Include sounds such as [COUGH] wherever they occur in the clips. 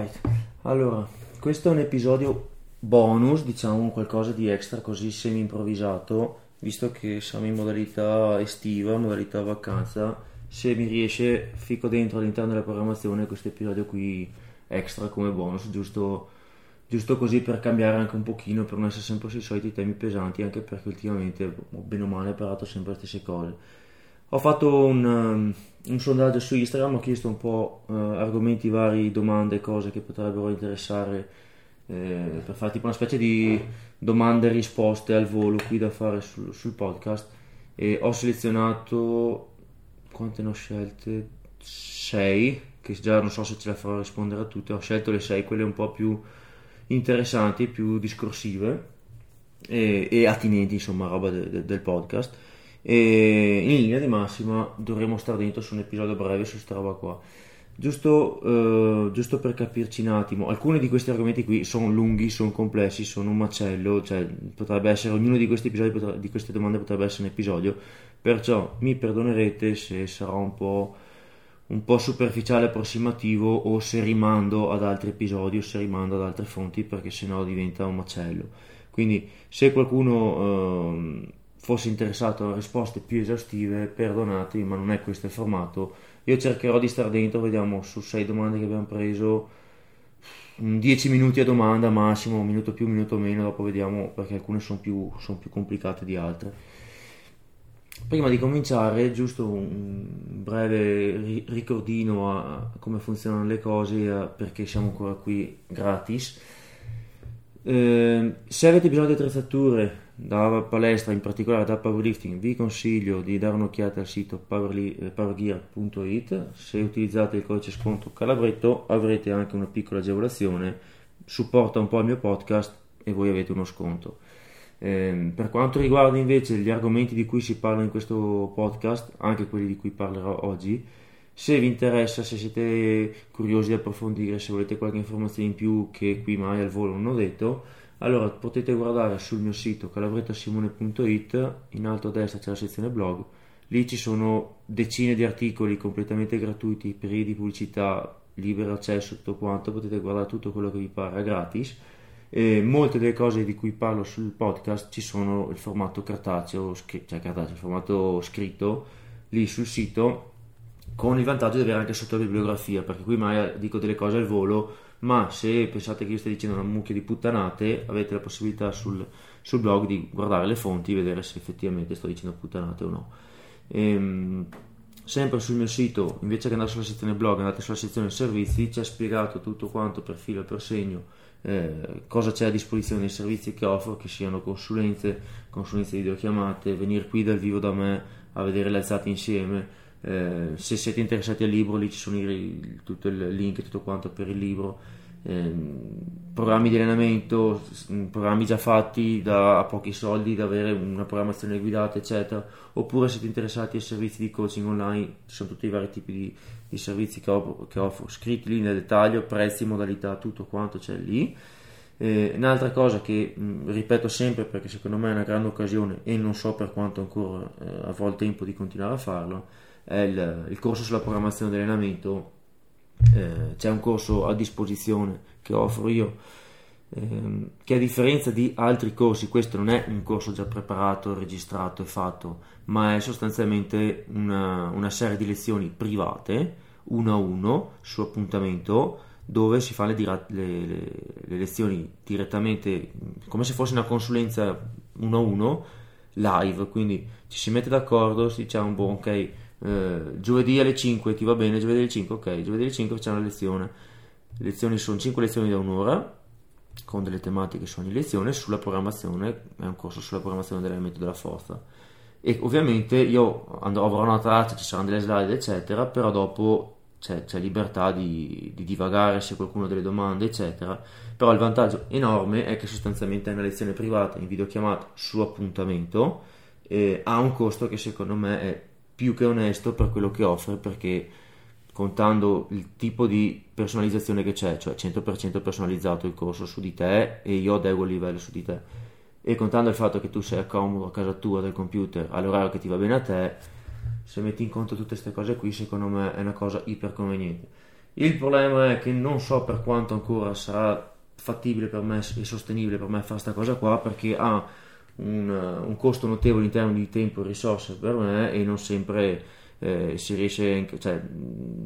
Alright, allora, questo è un episodio bonus, diciamo qualcosa di extra così semi improvvisato, visto che siamo in modalità estiva, modalità vacanza, se mi riesce fico dentro all'interno della programmazione questo episodio qui extra come bonus, giusto, giusto così per cambiare anche un pochino, per non essere sempre sui soliti temi pesanti, anche perché ultimamente, bene o male, ho parlato sempre le stesse cose. Ho fatto un, um, un sondaggio su Instagram, ho chiesto un po' uh, argomenti vari, domande, cose che potrebbero interessare eh, per fare tipo una specie di domande e risposte al volo qui da fare sul, sul podcast. E ho selezionato quante ne ho scelte? 6 che già non so se ce la farò rispondere a tutte. Ho scelto le 6 quelle un po' più interessanti più discorsive e, e attinenti insomma roba de, de, del podcast e in linea di massima dovremo stare dentro su un episodio breve su questa roba qua. Giusto, uh, giusto, per capirci un attimo, alcuni di questi argomenti qui sono lunghi, sono complessi, sono un macello, cioè potrebbe essere, ognuno di questi episodi, potrebbe, di queste domande potrebbe essere un episodio, perciò mi perdonerete se sarò un po', un po' superficiale approssimativo o se rimando ad altri episodi o se rimando ad altre fonti perché sennò diventa un macello. Quindi se qualcuno... Uh, fosse interessato a risposte più esaustive, perdonatemi, ma non è questo il formato. Io cercherò di stare dentro, vediamo su sei domande che abbiamo preso, 10 minuti a domanda massimo, un minuto più, un minuto meno, dopo vediamo perché alcune sono più, sono più complicate di altre. Prima di cominciare, giusto un breve ricordino a come funzionano le cose, perché siamo ancora qui gratis. Eh, se avete bisogno di attrezzature da palestra, in particolare da powerlifting, vi consiglio di dare un'occhiata al sito powergear.it. Se utilizzate il codice sconto Calabretto avrete anche una piccola agevolazione, supporta un po' il mio podcast e voi avete uno sconto. Eh, per quanto riguarda invece gli argomenti di cui si parla in questo podcast, anche quelli di cui parlerò oggi, se vi interessa, se siete curiosi di approfondire, se volete qualche informazione in più che qui mai al volo non ho detto, allora potete guardare sul mio sito calabrettasimone.it, in alto a destra c'è la sezione blog, lì ci sono decine di articoli completamente gratuiti, privi di pubblicità, libero accesso, tutto quanto, potete guardare tutto quello che vi pare gratis. E molte delle cose di cui parlo sul podcast ci sono il formato cartaceo, cioè cartaceo, il formato scritto lì sul sito con il vantaggio di avere anche sotto la bibliografia perché qui mai dico delle cose al volo ma se pensate che io stia dicendo una mucchia di puttanate, avete la possibilità sul, sul blog di guardare le fonti e vedere se effettivamente sto dicendo puttanate o no. Ehm, sempre sul mio sito, invece che andare sulla sezione blog, andate sulla sezione servizi, c'è spiegato tutto quanto per filo e per segno eh, cosa c'è a disposizione dei servizi che offro, che siano consulenze, consulenze videochiamate, venire qui dal vivo da me a vedere le alzate insieme, eh, se siete interessati al libro lì ci sono i, tutto il link tutto quanto per il libro. Eh, programmi di allenamento programmi già fatti da a pochi soldi da avere una programmazione guidata eccetera. Oppure siete interessati ai servizi di coaching online ci sono tutti i vari tipi di, di servizi che offro, che offro scritti lì nel dettaglio prezzi, modalità, tutto quanto c'è lì. Eh, un'altra cosa che mh, ripeto sempre perché secondo me è una grande occasione e non so per quanto ancora eh, avrò il tempo di continuare a farlo il, il corso sulla programmazione dell'allenamento. Eh, c'è un corso a disposizione che offro io, ehm, che a differenza di altri corsi, questo non è un corso già preparato, registrato e fatto, ma è sostanzialmente una, una serie di lezioni private, uno a uno, su appuntamento, dove si fanno le, le, le, le, lezioni direttamente come se fosse una consulenza uno a uno live quindi ci si mette d'accordo si dice un buon ok eh, giovedì alle 5 ti va bene, giovedì alle 5 ok, giovedì alle 5 facciamo la lezione. Le lezioni sono 5 lezioni da un'ora con delle tematiche su ogni lezione sulla programmazione, è un corso sulla programmazione dell'elemento della forza. E ovviamente io andrò, avrò una traccia, ci saranno delle slide eccetera, però dopo c'è, c'è libertà di, di, divagare se qualcuno ha delle domande eccetera, però il vantaggio enorme è che sostanzialmente è una lezione privata in videochiamata su appuntamento, eh, ha un costo che secondo me è più che onesto per quello che offre perché contando il tipo di personalizzazione che c'è, cioè 100% personalizzato il corso su di te e io adeguo il livello su di te. E contando il fatto che tu sei comodo a casa tua del computer all'orario che ti va bene a te se metti in conto tutte queste cose qui secondo me è una cosa iper conveniente Il problema è che non so per quanto ancora sarà fattibile per me e sostenibile per me fare questa cosa qua perché ha un, un, costo notevole in termini di tempo e risorse per me e non sempre eh, si riesce, cioè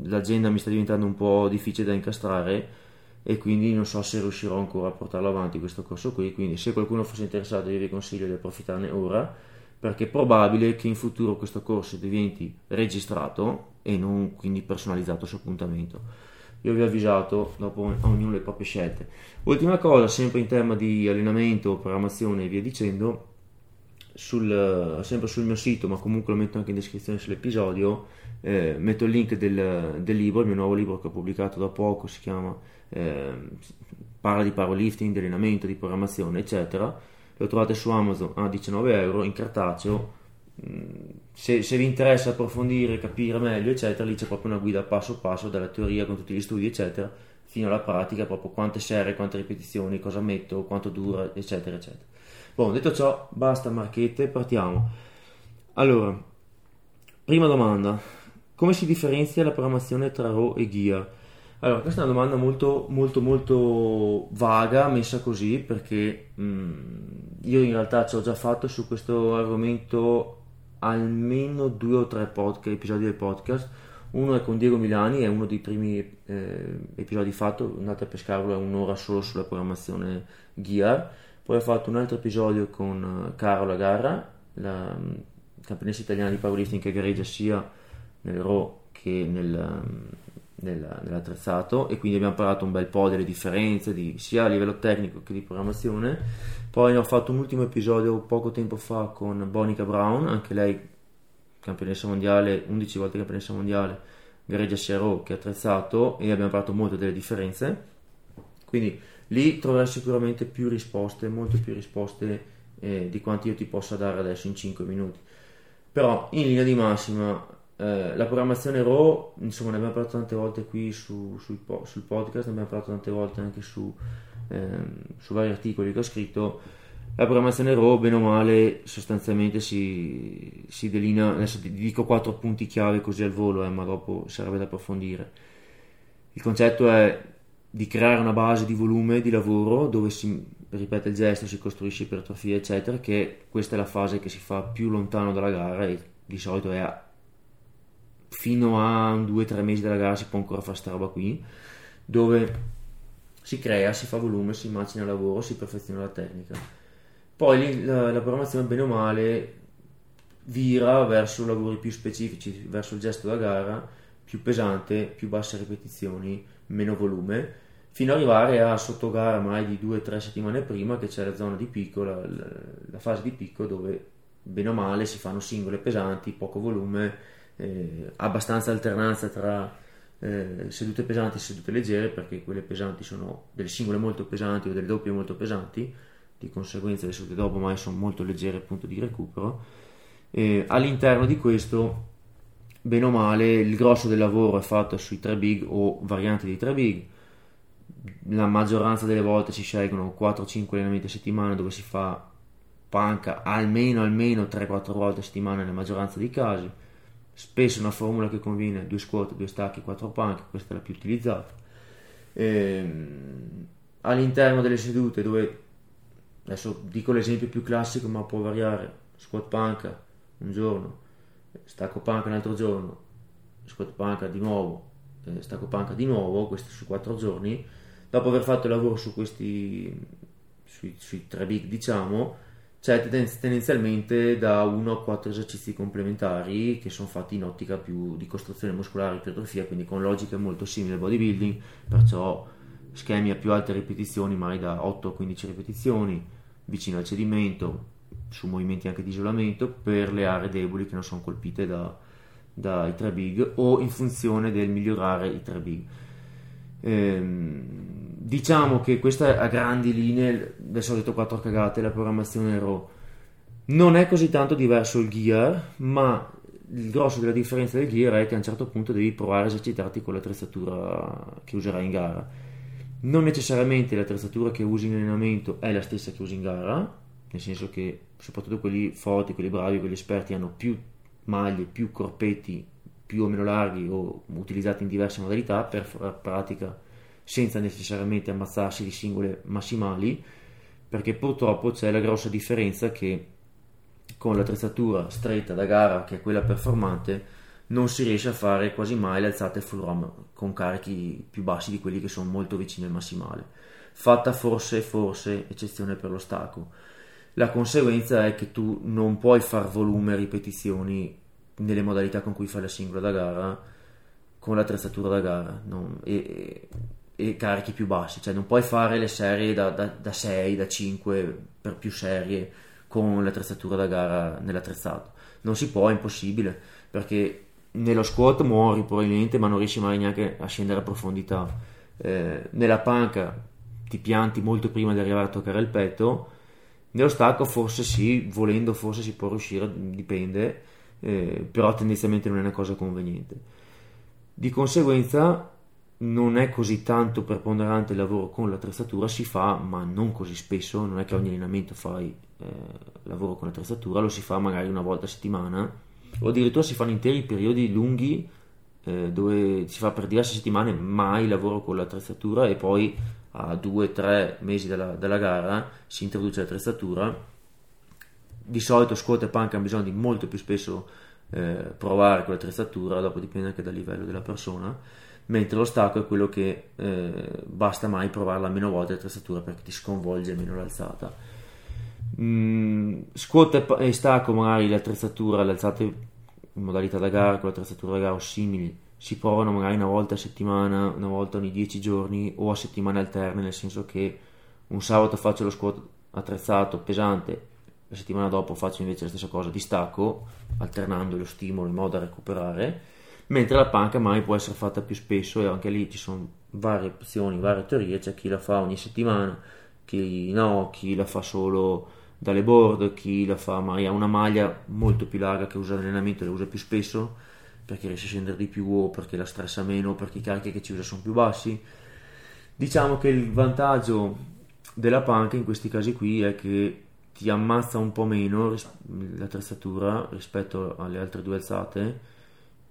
l'azienda mi sta diventando un po' difficile da incastrare e quindi non so se riuscirò ancora a portarlo avanti questo corso qui, quindi se qualcuno fosse interessato io vi consiglio di approfittarne ora perché è probabile che in futuro questo corso diventi registrato e non quindi personalizzato su appuntamento. Io vi ho avvisato, dopo ognuno le proprie scelte. Ultima cosa, sempre in tema di allenamento, programmazione e via dicendo, sul, sempre sul mio sito, ma comunque lo metto anche in descrizione sull'episodio, eh, metto il link del, del, libro, il mio nuovo libro che ho pubblicato da poco, si chiama eh, parla di powerlifting, di allenamento, di programmazione, eccetera. Lo trovate su Amazon a 19 euro in cartaceo. Mm, se, se, vi interessa approfondire, capire meglio, eccetera, lì c'è proprio una guida passo passo dalla teoria con tutti gli studi, eccetera, fino alla pratica, proprio quante serie, quante ripetizioni, cosa metto, quanto dura, eccetera, eccetera. Bon, detto ciò, basta marchette, partiamo. Allora, prima domanda, come si differenzia la programmazione tra RAW e Gear? Allora, questa è una domanda molto, molto, molto vaga, messa così, perché mh, mm, io in realtà ci ho già fatto su questo argomento almeno due o tre podcast, episodi del podcast. Uno è con Diego Milani, è uno dei primi eh, episodi fatto, andate a pescarlo, è un'ora solo sulla programmazione Gear. Poi ho fatto un altro episodio con eh, Carola Garra, la um, campionessa italiana di powerlifting che gareggia sia nel RAW che nel, um, nel, nell'attrezzato e quindi abbiamo parlato un bel po' delle differenze di, sia a livello tecnico che di programmazione. Poi ho fatto un ultimo episodio poco tempo fa con Bonica Brown, anche lei campionessa mondiale, 11 volte campionessa mondiale, gareggia sia RAW che attrezzato e abbiamo parlato molto delle differenze. Quindi lì troverai sicuramente più risposte, molte più risposte eh, di quanti io ti possa dare adesso in 5 minuti. Però in linea di massima eh, la programmazione RAW, insomma, ne abbiamo parlato tante volte qui su, sul, sul, podcast, ne abbiamo parlato tante volte anche su, ehm, su, vari articoli che ho scritto. La programmazione RAW, bene o male, sostanzialmente si, si delinea. Adesso ti dico quattro punti chiave così al volo, eh, ma dopo sarebbe da approfondire. Il concetto è di creare una base di volume di lavoro dove si ripete il gesto, si costruisce ipertrofia, eccetera, che questa è la fase che si fa più lontano dalla gara e di solito è fino a due o tre mesi della gara si può ancora fare questa roba qui, dove si crea, si fa volume, si macina il lavoro, si perfeziona la tecnica. Poi la, la programmazione bene o male vira verso lavori più specifici, verso il gesto da gara, più pesante, più basse ripetizioni, meno volume, fino ad arrivare a sotto gara mai di due o tre settimane prima che c'è la zona di picco, la, la, la fase di picco dove bene o male si fanno singole pesanti, poco volume, eh, abbastanza alternanza tra eh, sedute pesanti e sedute leggere perché quelle pesanti sono delle singole molto pesanti o delle doppie molto pesanti di conseguenza le sedute dopo mai sono molto leggere appunto di recupero. E all'interno di questo bene o male il grosso del lavoro è fatto sui 3 big o varianti di 3 big. La maggioranza delle volte si scelgono 4-5 allenamenti a settimana dove si fa panca almeno almeno 3-4 volte a settimana nella maggioranza dei casi spesso una formula che conviene due squat, due stacchi, quattro panche, questa è la più utilizzata. Ehm, all'interno delle sedute dove, adesso dico l'esempio più classico ma può variare, squat panca un giorno, stacco panca un altro giorno, squat panca di nuovo, eh, stacco panca di nuovo, questi su quattro giorni, dopo aver fatto il lavoro su questi, sui, sui tre big diciamo, c'è tendenzialmente da 1 a 4 esercizi complementari che sono fatti in ottica più di costruzione muscolare e ipertrofia, quindi con logiche molto simili al bodybuilding, perciò schemi a più alte ripetizioni, magari da 8 a 15 ripetizioni, vicino al cedimento, su movimenti anche di isolamento, per le aree deboli che non sono colpite da, dai 3 big o in funzione del migliorare i 3 big. Ehm, diciamo che questa a grandi linee, adesso ho detto quattro cagate, la programmazione RAW non è così tanto diverso il gear, ma il grosso della differenza del gear è che a un certo punto devi provare a esercitarti con l'attrezzatura che userai in gara. Non necessariamente l'attrezzatura che usi in allenamento è la stessa che usi in gara, nel senso che soprattutto quelli forti, quelli bravi, quelli esperti hanno più maglie, più corpetti più o meno larghi o utilizzati in diverse modalità per fare pratica senza necessariamente ammazzarsi di singole massimali, perché purtroppo c'è la grossa differenza che con l'attrezzatura stretta da gara, che è quella performante, non si riesce a fare quasi mai le alzate full rom con carichi più bassi di quelli che sono molto vicini al massimale, fatta forse, forse eccezione per lo stacco. La conseguenza è che tu non puoi far volume e ripetizioni nelle modalità con cui fai la singola da gara con l'attrezzatura da gara non, e, e, carichi più bassi, cioè non puoi fare le serie da, da, da 6, da 5 per più serie con l'attrezzatura da gara nell'attrezzato. Non si può, è impossibile, perché nello squat muori probabilmente, ma non riesci mai neanche a scendere a profondità. Eh, nella panca ti pianti molto prima di arrivare a toccare il petto. Nello stacco forse sì, volendo forse si può riuscire, dipende, eh, però tendenzialmente non è una cosa conveniente. Di conseguenza non è così tanto preponderante il lavoro con l'attrezzatura, si fa ma non così spesso, non è che ogni allenamento fai eh, lavoro con l'attrezzatura, lo si fa magari una volta a settimana. O addirittura si fanno interi periodi lunghi eh, dove si fa per diverse settimane mai lavoro con l'attrezzatura e poi a due o tre mesi dalla, dalla gara si introduce l'attrezzatura. Di solito squat e punk hanno bisogno di molto più spesso eh, provare con l'attrezzatura, dopo dipende anche dal livello della persona, mentre lo stacco è quello che eh, basta mai provarla meno volte l'attrezzatura perché ti sconvolge meno l'alzata. Mm, squat e stacco, magari l'attrezzatura, le alzate in modalità da gara con l'attrezzatura da gara o simili, si provano magari una volta a settimana, una volta ogni 10 giorni o a settimane alterne, nel senso che un sabato faccio lo squat attrezzato pesante la settimana dopo faccio invece la stessa cosa, distacco, alternando lo stimolo in modo da recuperare, mentre la panca mai può essere fatta più spesso e anche lì ci sono varie opzioni, varie teorie, c'è chi la fa ogni settimana, chi no, chi la fa solo dalle board, chi la fa magari ha una maglia molto più larga che usa l'allenamento e la usa più spesso perché riesce a scendere di più o perché la stressa meno o perché i carichi che ci usa sono più bassi. Diciamo che il vantaggio della panca in questi casi qui è che ti ammazza un po' meno l'attrezzatura rispetto alle altre due alzate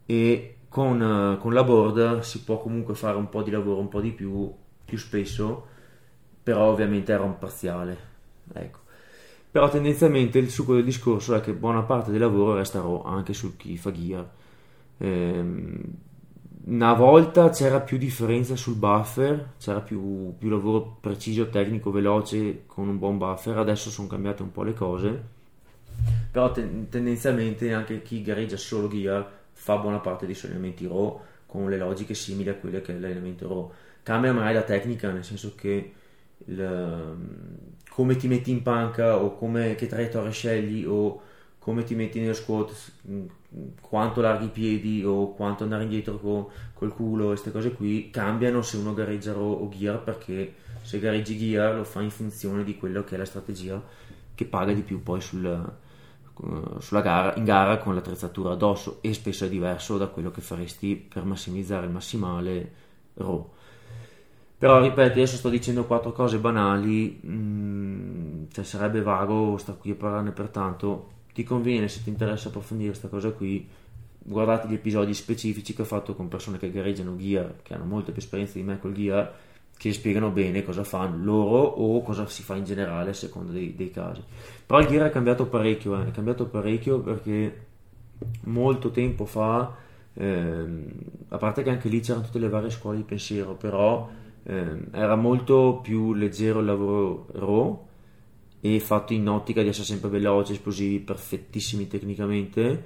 e con, con, la board si può comunque fare un po' di lavoro un po' di più, più spesso però ovviamente era un parziale ecco. però tendenzialmente il succo del discorso è che buona parte del lavoro resta raw anche su chi fa gear ehm, una volta c'era più differenza sul buffer, c'era più, più, lavoro preciso, tecnico, veloce con un buon buffer, adesso sono cambiate un po' le cose, però ten- tendenzialmente anche chi gareggia solo gear fa buona parte dei suoi elementi RAW con le logiche simili a quelle che è l'elemento RAW. Cambia magari la tecnica, nel senso che il, come ti metti in panca o come, che traiettoria scegli o come ti metti nello squat, quanto larghi i piedi o quanto andare indietro con, col culo, queste cose qui cambiano se uno gareggia o gear perché se gareggi gear lo fa in funzione di quello che è la strategia che paga di più poi sul, gara, in gara con l'attrezzatura addosso e spesso è diverso da quello che faresti per massimizzare il massimale RAW. Però ripeto, adesso sto dicendo quattro cose banali, mh, mm, cioè sarebbe vago sta qui a parlarne per tanto ti conviene se ti interessa approfondire questa cosa qui guardate gli episodi specifici che ho fatto con persone che gareggiano gear che hanno molta più esperienza di me col gear che spiegano bene cosa fanno loro o cosa si fa in generale a seconda dei, dei casi però il gear è cambiato parecchio eh. è cambiato parecchio perché molto tempo fa ehm, a parte che anche lì c'erano tutte le varie scuole di pensiero però ehm, era molto più leggero il lavoro raw e fatto in ottica di essere sempre veloci, esplosivi, perfettissimi tecnicamente,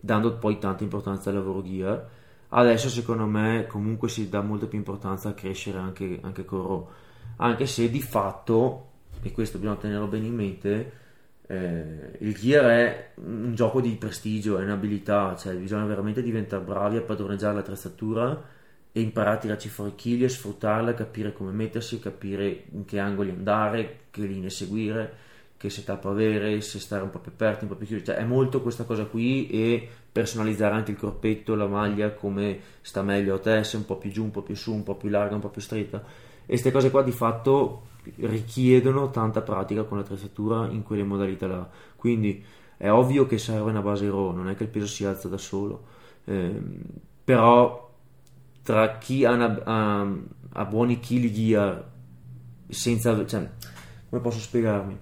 dando poi tanta importanza al lavoro gear. Adesso secondo me comunque si dà molta più importanza a crescere anche, anche con Raw, anche se di fatto, e questo bisogna tenerlo bene in mente, eh, il gear è un gioco di prestigio, è un'abilità, cioè bisogna veramente diventare bravi a padroneggiare l'attrezzatura e imparare a tirarci fuori chili e sfruttarla, capire come mettersi, capire in che angoli andare, che linee seguire, che setup avere, se stare un po' più aperti, un po' più chiusi, cioè è molto questa cosa qui e personalizzare anche il corpetto, la maglia, come sta meglio a te, se un po' più giù, un po' più su, un po' più larga, un po' più stretta. E queste cose qua di fatto richiedono tanta pratica con l'attrezzatura in quelle modalità là. Quindi è ovvio che serve una base RAW, non è che il peso si alza da solo eh, però tra chi ha, una, ha, ha buoni chili gear senza cioè, come posso spiegarmi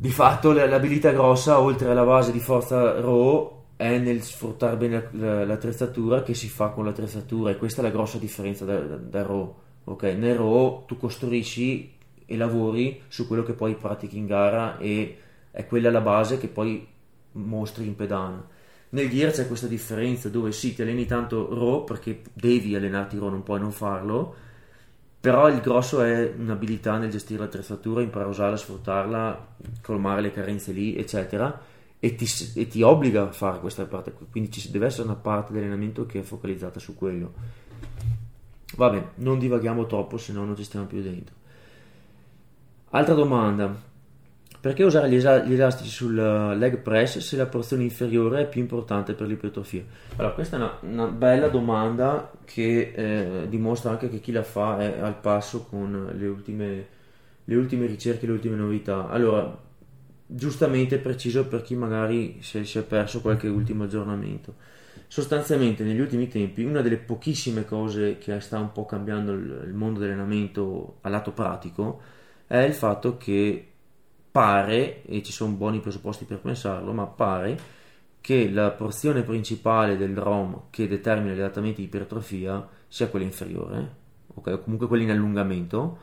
di fatto l'abilità grossa oltre alla base di forza raw è nel sfruttare bene l'attrezzatura che si fa con l'attrezzatura e questa è la grossa differenza da, da, da raw ok? Nel raw tu costruisci e lavori su quello che poi pratichi in gara e è quella la base che poi mostri in pedana. Nel gear c'è questa differenza dove sì ti alleni tanto raw perché devi allenarti raw non puoi non farlo però il grosso è un'abilità nel gestire l'attrezzatura, imparare a usarla, sfruttarla, colmare le carenze lì, eccetera, e ti, e ti obbliga a fare questa parte, quindi ci deve essere una parte dell'allenamento che è focalizzata su quello. Vabbè, non divaghiamo troppo, se no non ci stiamo più dentro. Altra domanda, perché usare gli, elastici sul eh, leg press se la porzione inferiore è più importante per l'ipertrofia? Allora, questa è una, una bella domanda che eh, dimostra anche che chi la fa è al passo con le ultime, le ultime ricerche, le ultime novità. Allora, giustamente preciso per chi magari si è, si è perso qualche ultimo aggiornamento. Sostanzialmente, negli ultimi tempi, una delle pochissime cose che sta un po' cambiando il, il mondo dell'allenamento a lato pratico è il fatto che pare, e ci sono buoni presupposti per pensarlo, ma pare che la porzione principale del ROM che determina gli adattamenti di ipertrofia sia quella inferiore, okay? o comunque quella in allungamento,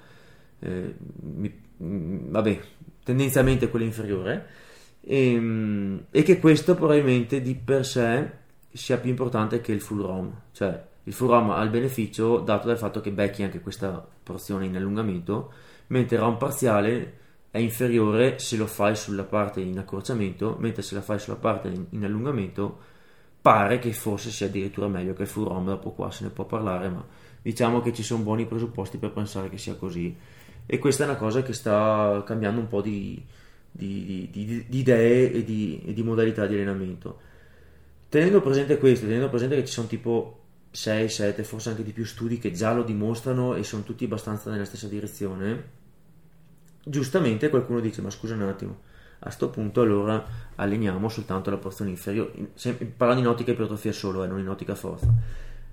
eh, mi, mm, vabbè, tendenzialmente quella inferiore, e, ehm, e, che questo probabilmente di per sé sia più importante che il full ROM, cioè il full ROM ha il beneficio dato dal fatto che becchi anche questa porzione in allungamento, mentre il ROM parziale è inferiore se lo fai sulla parte in accorciamento, mentre se la fai sulla parte in, allungamento pare che forse sia addirittura meglio che il full ROM, dopo qua se ne può parlare, ma diciamo che ci sono buoni presupposti per pensare che sia così. E questa è una cosa che sta cambiando un po' di, di, di, di idee e e di modalità di allenamento. Tenendo presente questo, tenendo presente che ci sono tipo 6, 7, forse anche di più studi che già lo dimostrano e sono tutti abbastanza nella stessa direzione, Giustamente qualcuno dice, ma scusa un attimo, a questo punto allora alleniamo soltanto la porzione inferiore, parlando in ottica ipertrofia solo, eh, non in ottica forza.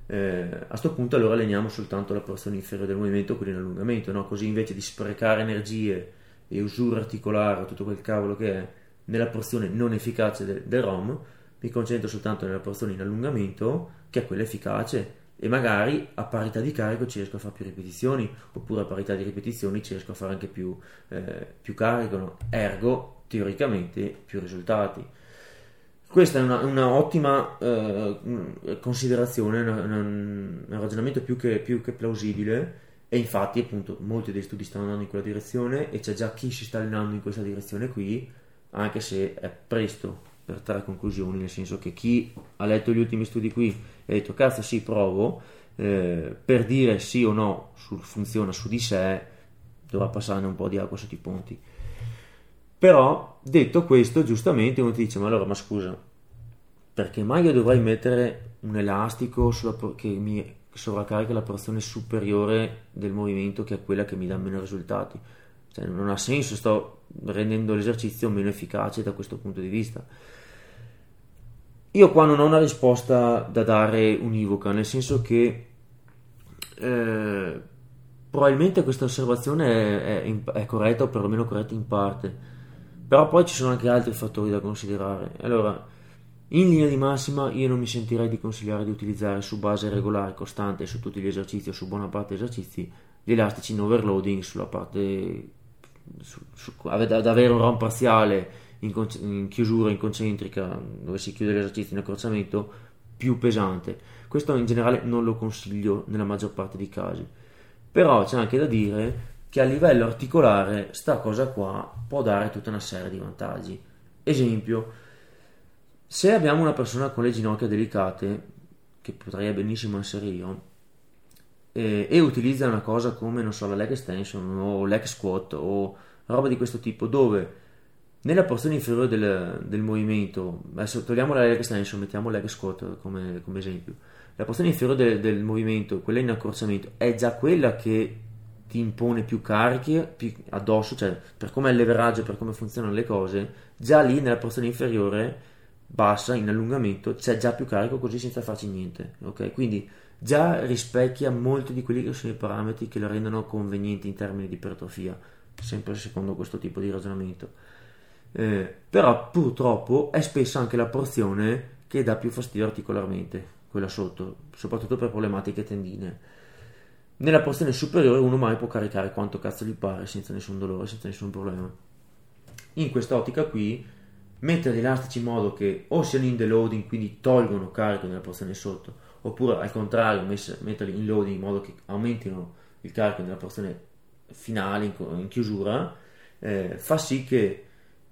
Eh, a questo punto allora alleniamo soltanto la porzione inferiore del movimento, quindi in allungamento, no? così invece di sprecare energie e usura articolare, tutto quel cavolo che è, nella porzione non efficace del, del ROM, mi concentro soltanto nella porzione in allungamento, che è quella efficace, e magari a parità di carico ci riesco a fare più ripetizioni oppure a parità di ripetizioni ci riesco a fare anche più, eh, più carico no? ergo teoricamente più risultati questa è una, una ottima eh, considerazione una, una, un ragionamento più che, più che plausibile e infatti appunto molti degli studi stanno andando in quella direzione e c'è già chi si sta allenando in questa direzione qui anche se è presto per trarre conclusioni, nel senso che chi ha letto gli ultimi studi qui e ha detto cazzo sì provo, eh, per dire sì o no su, funziona su di sé dovrà passare un po' di acqua sotto i ponti. Però detto questo, giustamente uno ti dice ma allora ma scusa, perché mai io dovrei mettere un elastico sulla, che mi sovraccarica la porzione superiore del movimento che è quella che mi dà meno risultati? Cioè, non ha senso, sto rendendo l'esercizio meno efficace da questo punto di vista. Io qua non ho una risposta da dare univoca, nel senso che eh, probabilmente questa osservazione è, è, è, corretta o perlomeno corretta in parte, però poi ci sono anche altri fattori da considerare. Allora, in linea di massima io non mi sentirei di consigliare di utilizzare su base regolare, costante su tutti gli esercizi o su buona parte degli esercizi gli elastici in overloading sulla parte su, su, ad avere un ROM parziale in, con, in chiusura in concentrica dove si chiude l'esercizio in accorciamento più pesante. Questo in generale non lo consiglio nella maggior parte dei casi. Però c'è anche da dire che a livello articolare sta cosa qua può dare tutta una serie di vantaggi. Esempio, se abbiamo una persona con le ginocchia delicate, che potrei benissimo essere io, e, e utilizza una cosa come, non so, la leg extension o leg squat o roba di questo tipo, dove nella porzione inferiore del, del movimento, adesso togliamo la leg extension, mettiamo leg squat come, come esempio, la porzione inferiore del, del, movimento, quella in accorciamento, è già quella che ti impone più carichi più addosso, cioè per come è il leveraggio, per come funzionano le cose, già lì nella porzione inferiore bassa in allungamento c'è già più carico così senza farci niente ok? Quindi già rispecchia molti di quelli che sono i parametri che lo rendono conveniente in termini di ipertrofia sempre secondo questo tipo di ragionamento eh, però purtroppo è spesso anche la porzione che dà più fastidio articolarmente quella sotto soprattutto per problematiche tendine. Nella porzione superiore uno mai può caricare quanto cazzo gli pare senza nessun dolore senza nessun problema. In quest'ottica qui mettere gli elastici in modo che o siano in deloading, quindi tolgono carico nella porzione sotto, oppure al contrario metterli in loading in modo che aumentino il carico nella porzione finale, in, in chiusura, eh, fa sì che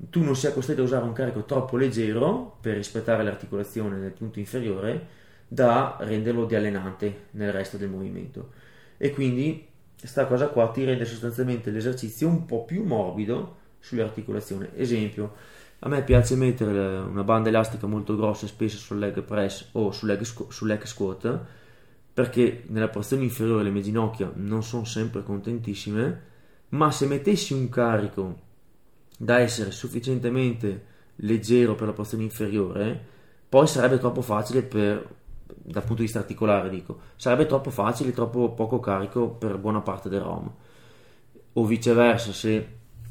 tu non sia costretto a usare un carico troppo leggero per rispettare l'articolazione del punto inferiore da renderlo di allenante nel resto del movimento. E quindi questa cosa qua ti rende sostanzialmente l'esercizio un po' più morbido sulle articolazioni. Esempio, a me piace mettere una banda elastica molto grossa spesso sul leg press o sul leg, sul leg squat perché nella porzione inferiore le mie ginocchia non sono sempre contentissime, ma se mettessi un carico da essere sufficientemente leggero per la porzione inferiore, poi sarebbe troppo facile per, dal punto di vista articolare dico, sarebbe troppo facile, troppo poco carico per buona parte del ROM. O viceversa, se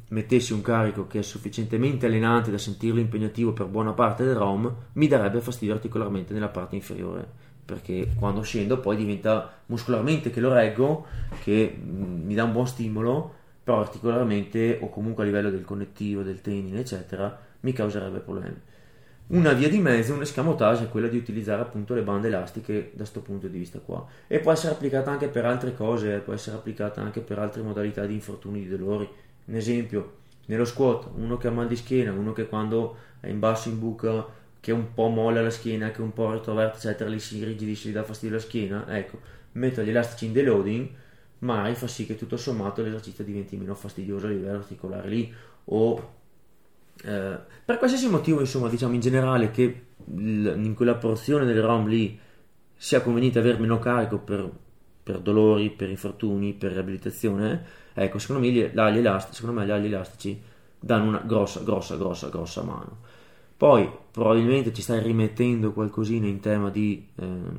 mettessi un carico che è sufficientemente allenante da sentirlo impegnativo per buona parte del ROM, mi darebbe fastidio articolarmente nella parte inferiore, perché quando scendo poi diventa muscolarmente che lo reggo, che mm, mi dà un buon stimolo, però articolarmente o comunque a livello del connettivo, del tendine, eccetera, mi causerebbe problemi. Una via di mezzo, un escamotage è quella di utilizzare appunto le bande elastiche da questo punto di vista qua e può essere applicata anche per altre cose, può essere applicata anche per altre modalità di infortuni di dolori un esempio, nello squat, uno che ha mal di schiena, uno che quando è in basso in buca, che un po' molla la schiena, che un po' retroverte, eccetera, lì si irrigidisce, gli dà fastidio la schiena, ecco, mettere gli elastici in deloading mai fa sì che tutto sommato l'esercizio diventi meno fastidioso a livello articolare lì o eh, per qualsiasi motivo insomma diciamo in generale che in quella porzione del ROM lì sia conveniente avere meno carico per, per dolori, per infortuni, per riabilitazione Ecco, secondo me gli, gli elastici, secondo me gli elastici danno una grossa, grossa, grossa, grossa mano. Poi probabilmente ci stai rimettendo qualcosina in tema di ehm,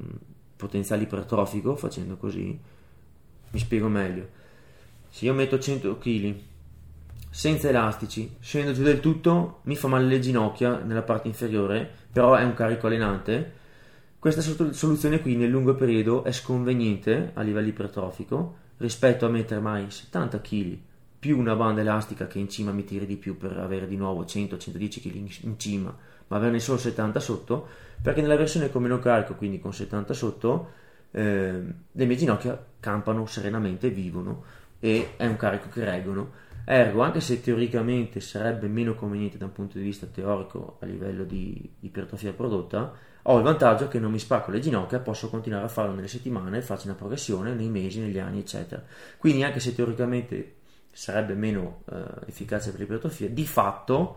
potenziale ipertrofico facendo così. Mi spiego meglio. Se io metto 100 kg senza elastici, scendo giù del tutto, mi fa male le ginocchia nella parte inferiore, però è un carico allenante. Questa soluzione qui nel lungo periodo è sconveniente a livello ipertrofico rispetto a mettere mai 70 kg più una banda elastica che in cima mi tiri di più per avere di nuovo 100-110 kg in cima, ma averne solo 70 sotto, perché nella versione con meno carico, quindi con 70 sotto, le mie ginocchia campano serenamente, vivono e è un carico che reggono. Ergo, anche se teoricamente sarebbe meno conveniente da un punto di vista teorico a livello di ipertrofia prodotta, ho il vantaggio che non mi spacco le ginocchia, posso continuare a farlo nelle settimane, farci una progressione nei mesi, negli anni, eccetera. Quindi anche se teoricamente sarebbe meno eh, efficace per l'ipertrofia, di fatto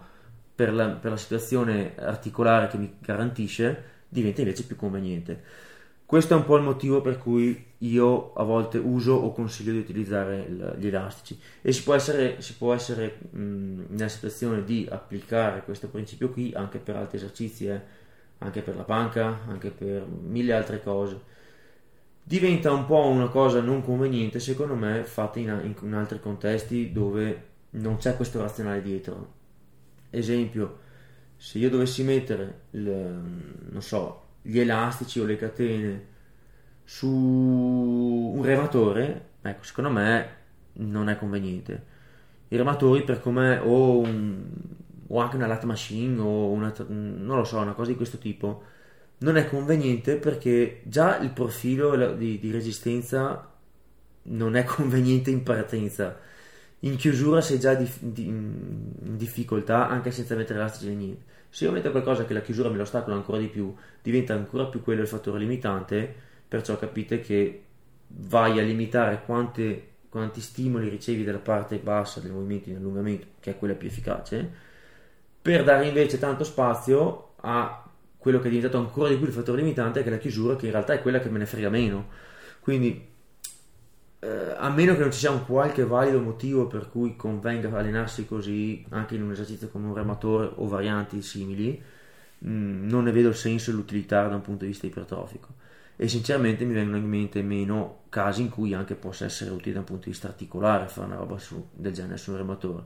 per la, per la situazione articolare che mi garantisce diventa invece più conveniente. Questo è un po' il motivo per cui io a volte uso o consiglio di utilizzare gli elastici e si può essere, si può essere mh, nella situazione di applicare questo principio qui anche per altri esercizi. Eh anche per la panca, anche per mille altre cose. Diventa un po' una cosa non conveniente, secondo me, fatta in, in altri contesti dove non c'è questo razionale dietro. Esempio, se io dovessi mettere il, non so, gli elastici o le catene su un rematore, ecco, secondo me non è conveniente. I rematori per come o un, o anche una lat machine o una, non lo so, una cosa di questo tipo, non è conveniente perché già il profilo di, di resistenza non è [LAUGHS] conveniente in partenza. In chiusura sei già di, di, in difficoltà anche senza mettere elastici e niente. Se io metto qualcosa che la chiusura me lo ostacola ancora di più, diventa ancora più quello il fattore limitante, perciò capite che vai a limitare quante, quanti stimoli ricevi dalla parte bassa del movimento in allungamento, che è quella più efficace, per dare invece tanto spazio a quello che è diventato ancora di più il fattore limitante, che è la chiusura, che in realtà è quella che me ne frega meno. Quindi, eh, a meno che non ci sia un qualche valido motivo per cui convenga allenarsi così, anche in un esercizio come un rematore o varianti simili, mh, mm, non ne vedo il senso e l'utilità da un punto di vista ipertrofico e sinceramente mi vengono in mente meno casi in cui anche possa essere utile da un punto di vista articolare fare una roba su, del genere su un rematore.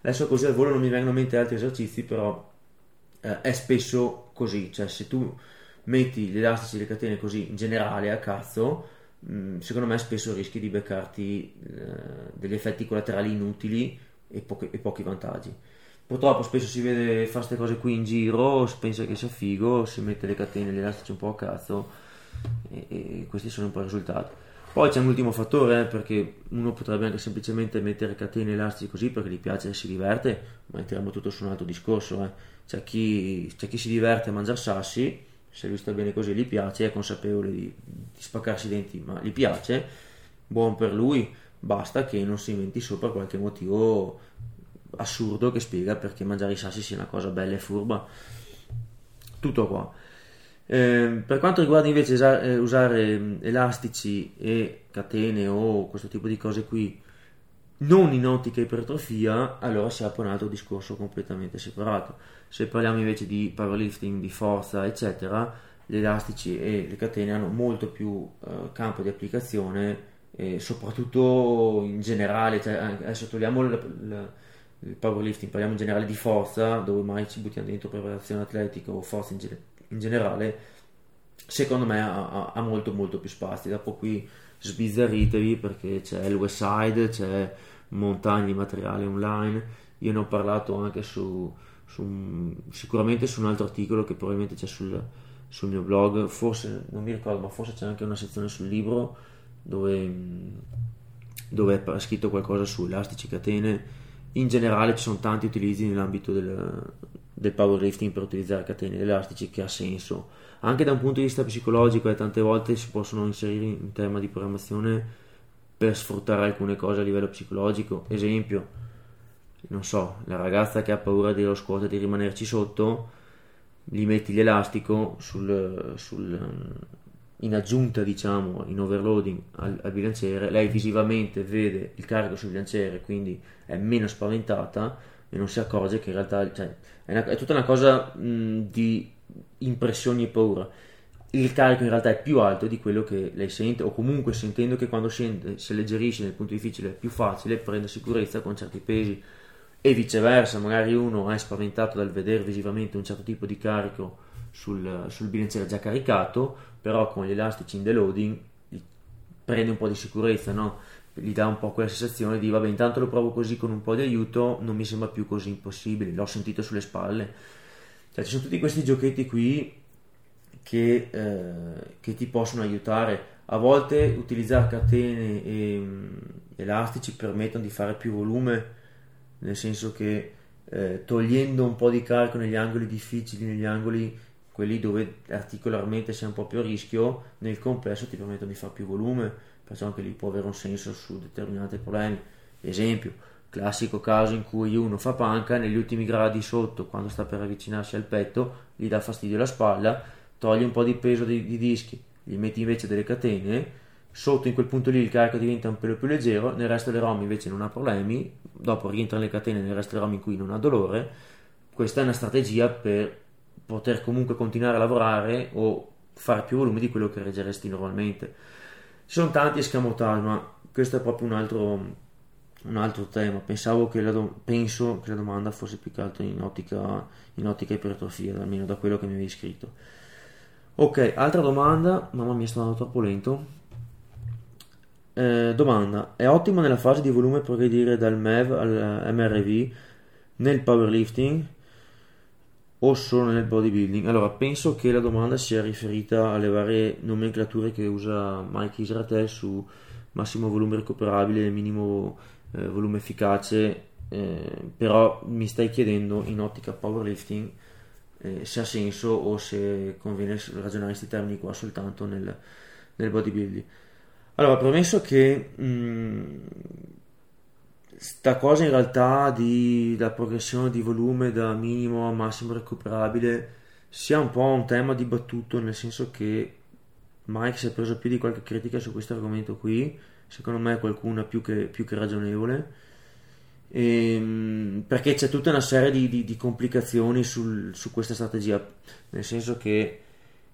Adesso così al volo non mi vengono in mente altri esercizi, però eh, è spesso così, cioè se tu metti gli elastici e le catene così in generale a cazzo, mm, secondo me spesso rischi di beccarti eh, degli effetti collaterali inutili e, poche, e pochi vantaggi. Purtroppo spesso si vede fare queste cose qui in giro, si pensa che sia figo, si mette le catene gli elastici un po' a cazzo e, e questi sono un po' i risultati. Poi c'è un ultimo fattore, eh, perché uno potrebbe anche semplicemente mettere catene elastiche così perché gli piace e si diverte, ma entriamo tutto su un altro discorso. Eh. C'è, chi, c'è, chi, si diverte a mangiare sassi, se lui sta bene così, gli piace, è consapevole di, di spaccarsi i denti, ma gli piace, buon per lui, basta che non si inventi sopra qualche motivo assurdo che spiega perché mangiare i sassi sia una cosa bella e furba. Tutto qua. Eh, per quanto riguarda invece eh, usare elastici e catene o questo tipo di cose qui non in ottica ipertrofia, allora si apre un altro discorso completamente separato. Se parliamo invece di powerlifting, di forza, eccetera, gli elastici e le catene hanno molto più eh, campo di applicazione, e soprattutto in generale, cioè, adesso togliamo il, il, il powerlifting, parliamo in generale di forza, dove mai ci buttiamo dentro preparazione atletica o forza in, in generale, secondo me ha, ha, molto molto più spazio. Dopo qui sbizzarritevi perché c'è il West Side, c'è montagne di materiale online. Io ne ho parlato anche su, su sicuramente su un altro articolo che probabilmente c'è sul, sul mio blog, forse non mi ricordo, ma forse c'è anche una sezione sul libro dove, dove è scritto qualcosa su elastici catene. In generale ci sono tanti utilizzi nell'ambito del, del powerlifting per utilizzare catene elastici che ha senso. Anche da un punto di vista psicologico e tante volte si possono inserire in tema di programmazione per sfruttare alcune cose a livello psicologico. Esempio, non so, la ragazza che ha paura dello squat e di rimanerci sotto, gli metti l'elastico sul, sul in aggiunta diciamo in overloading al, al, bilanciere lei visivamente vede il carico sul bilanciere quindi è meno spaventata e non si accorge che in realtà cioè, è, una, è, tutta una cosa mh, di impressioni e paura il carico in realtà è più alto di quello che lei sente o comunque sentendo che quando scende si alleggerisce nel punto difficile è più facile prende sicurezza con certi pesi e viceversa magari uno è spaventato dal vedere visivamente un certo tipo di carico sul, sul bilanciere già caricato, però con gli elastici in deloading prende un po' di sicurezza, no? gli dà un po' quella sensazione di vabbè intanto lo provo così con un po' di aiuto, non mi sembra più così impossibile, l'ho sentito sulle spalle. Cioè ci sono tutti questi giochetti qui che, eh, che ti possono aiutare. A volte utilizzare catene e um, elastici permettono di fare più volume, nel senso che eh, togliendo un po' di carico negli angoli difficili, negli angoli quelli dove articolarmente sei un po' più a rischio, nel complesso ti permettono di fare più volume, perciò anche lì può avere un senso su determinati problemi. Esempio, classico caso in cui uno fa panca, negli ultimi gradi sotto, quando sta per avvicinarsi al petto, gli dà fastidio la spalla, togli un po' di peso di, di dischi, gli metti invece delle catene, sotto in quel punto lì il carico diventa un pelo più leggero, nel resto delle ROM invece non ha problemi, dopo rientrano le catene nel resto delle ROM in cui non ha dolore. Questa è una strategia per poter comunque continuare a lavorare o fare più volume di quello che reggeresti normalmente. Ci sono tanti escamotage, ma questo è proprio un altro, un altro tema. Pensavo che la, do- penso che la domanda fosse più che altro in ottica, in ottica ipertrofia, almeno da quello che mi avevi scritto. Ok, altra domanda. Mamma mia, sto andando troppo lento. Eh, domanda: è ottimo nella fase di volume progredire dal MEV al MRV nel powerlifting? o solo nel bodybuilding? Allora, penso che la domanda sia riferita alle varie nomenclature che usa Mike Israel su massimo volume recuperabile e minimo eh, volume efficace, eh, però mi stai chiedendo in ottica powerlifting eh, se ha senso o se conviene ragionare in questi termini qua soltanto nel, nel bodybuilding. Allora, premesso che mh, mm, cosa in realtà di la progressione di volume da minimo a massimo recuperabile sia un po' un tema dibattuto nel senso che Mike si è preso più di qualche critica su questo argomento qui secondo me qualcuna più che, più che ragionevole ehm, perché c'è tutta una serie di, di, di complicazioni sul, su questa strategia, nel senso che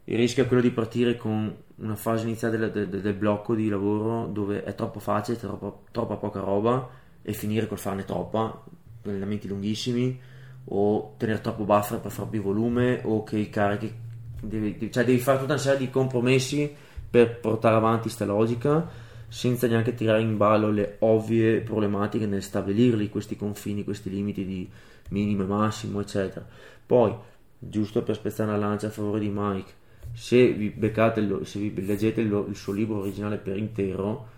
il rischio è quello di partire con una fase iniziale del, del, del blocco di lavoro dove è troppo facile, troppo, troppa poca roba e finire col farne troppa, allenamenti lunghissimi o tenere troppo buffer per far più volume o che i carichi devi, cioè devi fare tutta una serie di compromessi per portare avanti questa logica senza neanche tirare in ballo le ovvie problematiche nel stabilirli questi confini, questi limiti di minimo e massimo eccetera. Poi giusto per spezzare una lancia a favore di Mike se vi beccate se vi leggete il, il suo libro originale per intero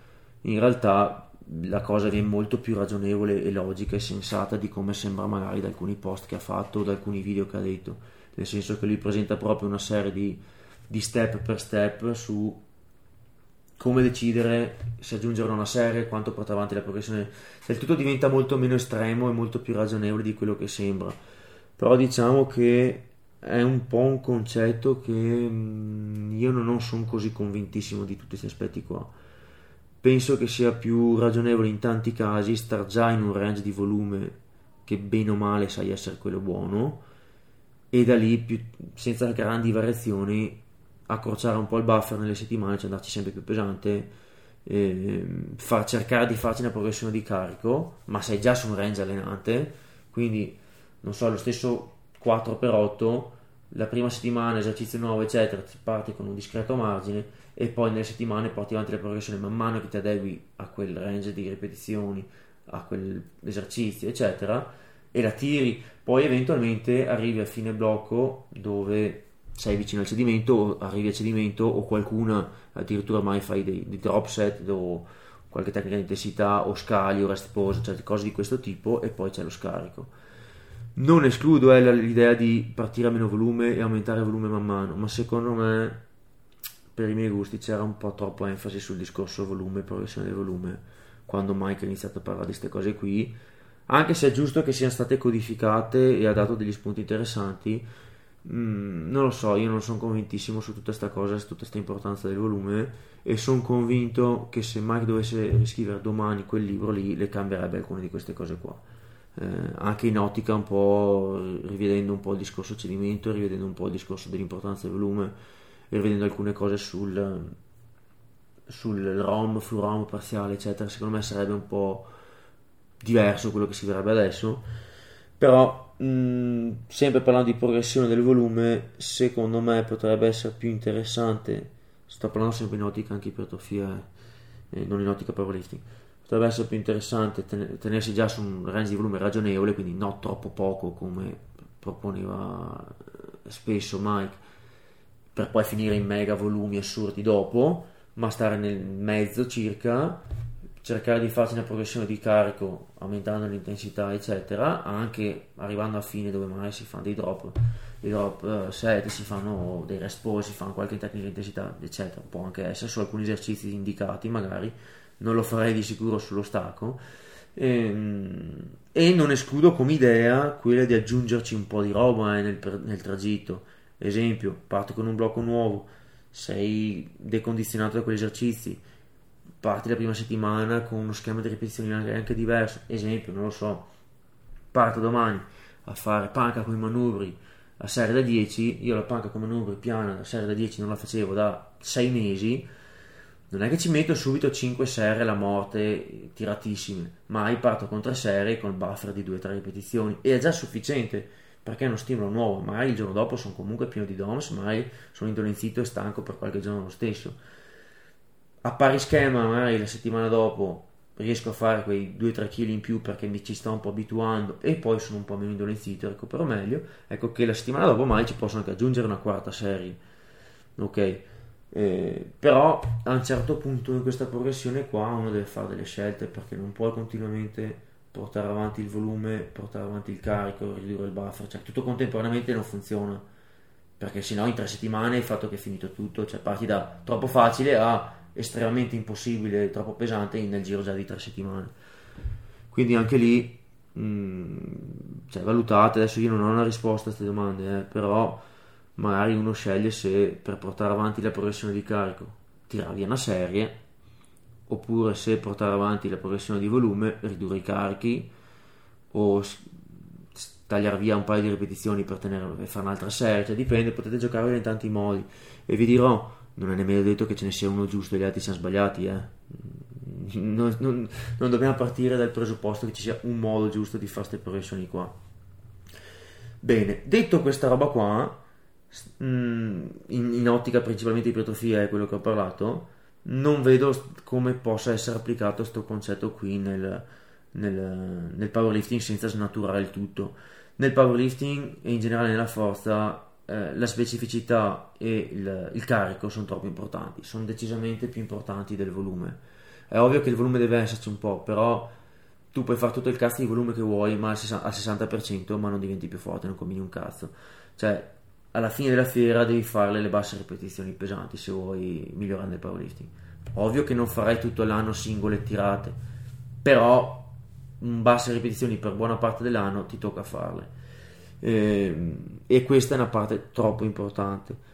in realtà la cosa viene molto più ragionevole e logica e sensata di come sembra magari da alcuni post che ha fatto o da alcuni video che ha detto, nel senso che lui presenta proprio una serie di, di step per step su come decidere se aggiungere una serie, quanto portare avanti la progressione. Il tutto diventa molto meno estremo e molto più ragionevole di quello che sembra. Però diciamo che è un po' un concetto che mm, io non sono così convintissimo di tutti questi aspetti qua penso che sia più ragionevole in tanti casi star già in un range di volume che bene o male sai essere quello buono e da lì più, senza grandi variazioni accorciare un po' il buffer nelle settimane, cioè andarci sempre più pesante eh, far cercare di farci una progressione di carico ma sei già su un range allenante quindi non so lo stesso 4x8 la prima settimana esercizio nuovo eccetera ti parti con un discreto margine e poi nelle settimane porti avanti la progressione man mano che ti adegui a quel range di ripetizioni, a quell'esercizio, eccetera, e la tiri. Poi eventualmente arrivi a fine blocco dove sei vicino al cedimento, o arrivi al cedimento, o qualcuna addirittura mai fai dei, dei drop set o qualche tecnica di intensità, o scali o rest pose, cioè cose di questo tipo, e poi c'è lo scarico. Non escludo eh, l'idea di partire a meno volume e aumentare il volume man mano, ma secondo me per i miei gusti c'era un po' troppo enfasi sul discorso volume, progressione del volume, quando Mike ha iniziato a parlare di queste cose qui, anche se è giusto che siano state codificate e ha dato degli spunti interessanti, mm, non lo so, io non sono convintissimo su tutta questa cosa, su tutta questa importanza del volume e sono convinto che se Mike dovesse riscrivere domani quel libro lì le cambierebbe alcune di queste cose qua. Eh, anche in ottica un po' rivedendo un po' il discorso cedimento, rivedendo un po' il discorso dell'importanza del volume rivedendo alcune cose sul, sul ROM, full ROM parziale, eccetera, secondo me sarebbe un po' diverso quello che si vedrebbe adesso. Però, mh, sempre parlando di progressione del volume, secondo me potrebbe essere più interessante. Sto parlando sempre in ottica anche ipertrofia, eh, non in ottica powerlifting. Potrebbe essere più interessante tenersi già su un range di volume ragionevole, quindi non troppo poco come proponeva spesso Mike per poi finire in mega volumi assurdi dopo, ma stare nel mezzo circa, cercare di farsi una progressione di carico aumentando l'intensità, eccetera, anche arrivando a fine dove magari si fanno dei drop, dei drop uh, set, si fanno dei pause, si fanno qualche tecnica di intensità, eccetera. Può anche essere su alcuni esercizi indicati, magari non lo farei di sicuro sullo stacco. E, ehm, e non escludo come idea quella di aggiungerci un po' di roba eh, nel, nel tragitto Esempio, parti con un blocco nuovo, sei decondizionato da quegli esercizi, parti la prima settimana con uno schema di ripetizioni anche, anche diverso. Esempio, non lo so, parto domani a fare panca con i manubri a serie da 10, io la panca con i manubri piana a serie da 10 non la facevo da 6 mesi, non è che ci metto subito 5 serie alla morte tiratissime, mai parto con 3 serie con il buffer di 2-3 ripetizioni e è già sufficiente perché è uno stimolo nuovo, magari il giorno dopo sono comunque pieno di DOMS, magari sono indolenzito e stanco per qualche giorno lo stesso. A pari schema, magari la settimana dopo riesco a fare quei 2-3 kg in più perché mi ci sto un po' abituando e poi sono un po' meno indolenzito e recupero meglio, ecco che la settimana dopo magari ci possono anche aggiungere una quarta serie. Ok, eh, però a un certo punto in questa progressione qua uno deve fare delle scelte perché non può continuamente portare avanti il volume, portare avanti il carico, ridurre il buffer, cioè tutto contemporaneamente non funziona. Perché sennò in tre settimane il fatto che è finito tutto, cioè parti da troppo facile a estremamente impossibile, troppo pesante nel giro già di tre settimane. Quindi anche lì mh, mm, cioè, valutate, adesso io non ho una risposta a queste domande, eh, però magari uno sceglie se per portare avanti la progressione di carico tirare via una serie oppure se portare avanti la progressione di volume, ridurre i carichi o tagliare via un paio di ripetizioni per tenere, fare un'altra serie, cioè dipende, potete giocare in tanti modi e vi dirò, non è nemmeno detto che ce ne sia uno giusto e gli altri siano sbagliati, eh. non, non, non, dobbiamo partire dal presupposto che ci sia un modo giusto di fare queste progressioni qua. Bene, detto questa roba qua, mm, in, in ottica principalmente di ipertrofia è quello che ho parlato, non vedo come possa essere applicato questo concetto qui nel, nel, nel powerlifting senza snaturare il tutto nel powerlifting e in generale nella forza eh, la specificità e il, il, carico sono troppo importanti, sono decisamente più importanti del volume. È ovvio che il volume deve esserci un po', però tu puoi fare tutto il cazzo di volume che vuoi, ma al 60%, ma non diventi più forte, non combini un cazzo. Cioè, alla fine della fiera devi fare le basse ripetizioni pesanti se vuoi migliorare nel powerlifting. Ovvio che non farai tutto l'anno singole tirate, però basse ripetizioni per buona parte dell'anno ti tocca farle eh, e questa è una parte troppo importante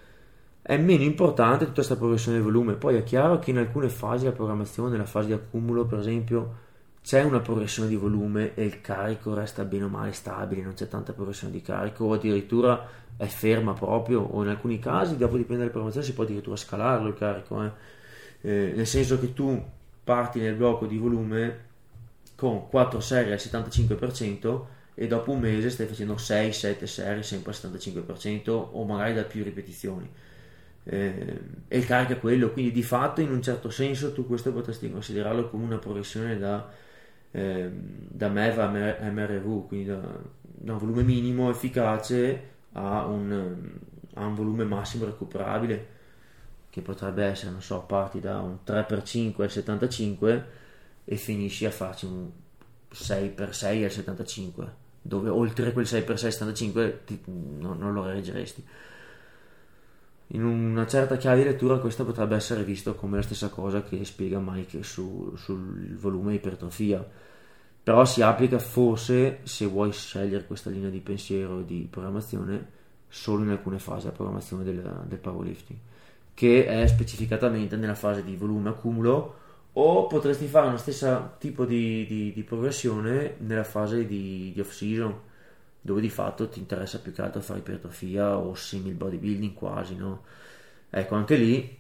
è meno importante tutta questa progressione del volume poi è chiaro che in alcune fasi della programmazione nella fase di accumulo per esempio c'è una progressione di volume e il carico resta bene o male stabile non c'è tanta progressione di carico o addirittura è ferma proprio o in alcuni casi dopo dipende dalla programmazione si può addirittura scalarlo il carico eh. Eh, nel senso che tu parti nel blocco di volume con 4 serie al 75% e dopo un mese stai facendo 6-7 serie sempre al 75% o magari da più ripetizioni. Eh, e il carico è quello quindi di fatto in un certo senso tu questo potresti considerarlo come una progressione da, eh, da MEV a MRV quindi da, da, un volume minimo efficace a un, a un volume massimo recuperabile che potrebbe essere non so parti da un 3x5 al 75 e finisci a farci un 6x6 al 75 dove oltre quel 6x6 al 75 ti, no, non lo reggeresti. In una certa chiave di lettura questo potrebbe essere visto come la stessa cosa che spiega Mike su, sul volume ipertrofia. Però si applica forse se vuoi scegliere questa linea di pensiero e di programmazione solo in alcune fasi della programmazione del, del powerlifting che è specificatamente nella fase di volume accumulo o potresti fare lo stesso tipo di, di, di progressione nella fase di, di, off season dove di fatto ti interessa più che altro fare ipertrofia o simil bodybuilding quasi no? ecco anche lì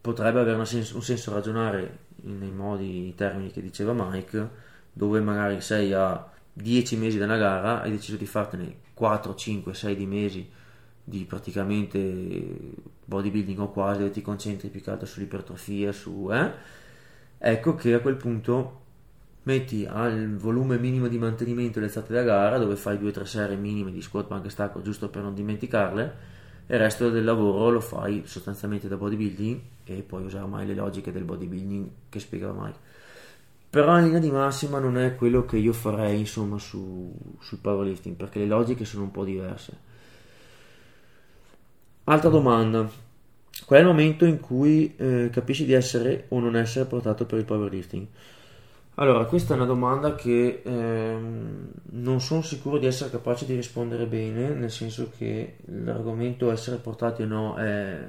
potrebbe avere senso, un senso ragionare nei modi, i termini che diceva Mike dove magari sei a 10 mesi da una gara hai deciso di fartene 4, 5, 6 di mesi di praticamente bodybuilding o quasi dove ti concentri più che altro sull'ipertrofia su eh ecco che a quel punto metti al volume minimo di mantenimento le alzate da gara dove fai 2-3 serie minime di squat, bank e stacco giusto per non dimenticarle e il resto del lavoro lo fai sostanzialmente da bodybuilding e puoi usare ormai le logiche del bodybuilding che spiegava Mike. Però in linea di massima non è quello che io farei insomma su, sul powerlifting perché le logiche sono un po' diverse. Altra domanda Qual è il momento in cui eh, capisci di essere o non essere portato per il powerlifting? Allora, questa è una domanda che ehm, non sono sicuro di essere capace di rispondere bene, nel senso che l'argomento essere portati o no è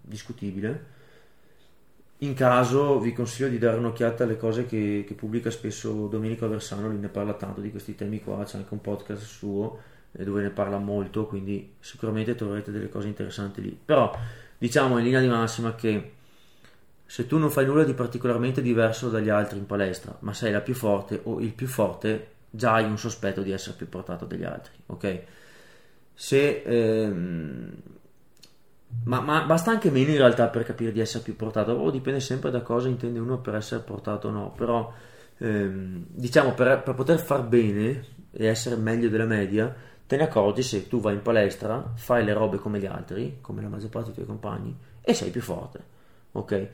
discutibile. In caso vi consiglio di dare un'occhiata alle cose che, che pubblica spesso Domenico Aversano, lui ne parla tanto di questi temi qua, c'è anche un podcast suo dove ne parla molto, quindi sicuramente troverete delle cose interessanti lì. Però diciamo in linea di massima che se tu non fai nulla di particolarmente diverso dagli altri in palestra, ma sei la più forte o il più forte, già hai un sospetto di essere più portato degli altri, ok? Se ehm, ma, ma, basta anche meno in realtà per capire di essere più portato, o dipende sempre da cosa intende uno per essere portato o no, però ehm, diciamo per, per poter far bene e essere meglio della media te ne accorgi se tu vai in palestra, fai le robe come gli altri, come la maggior parte dei tuoi compagni, e sei più forte. Ok?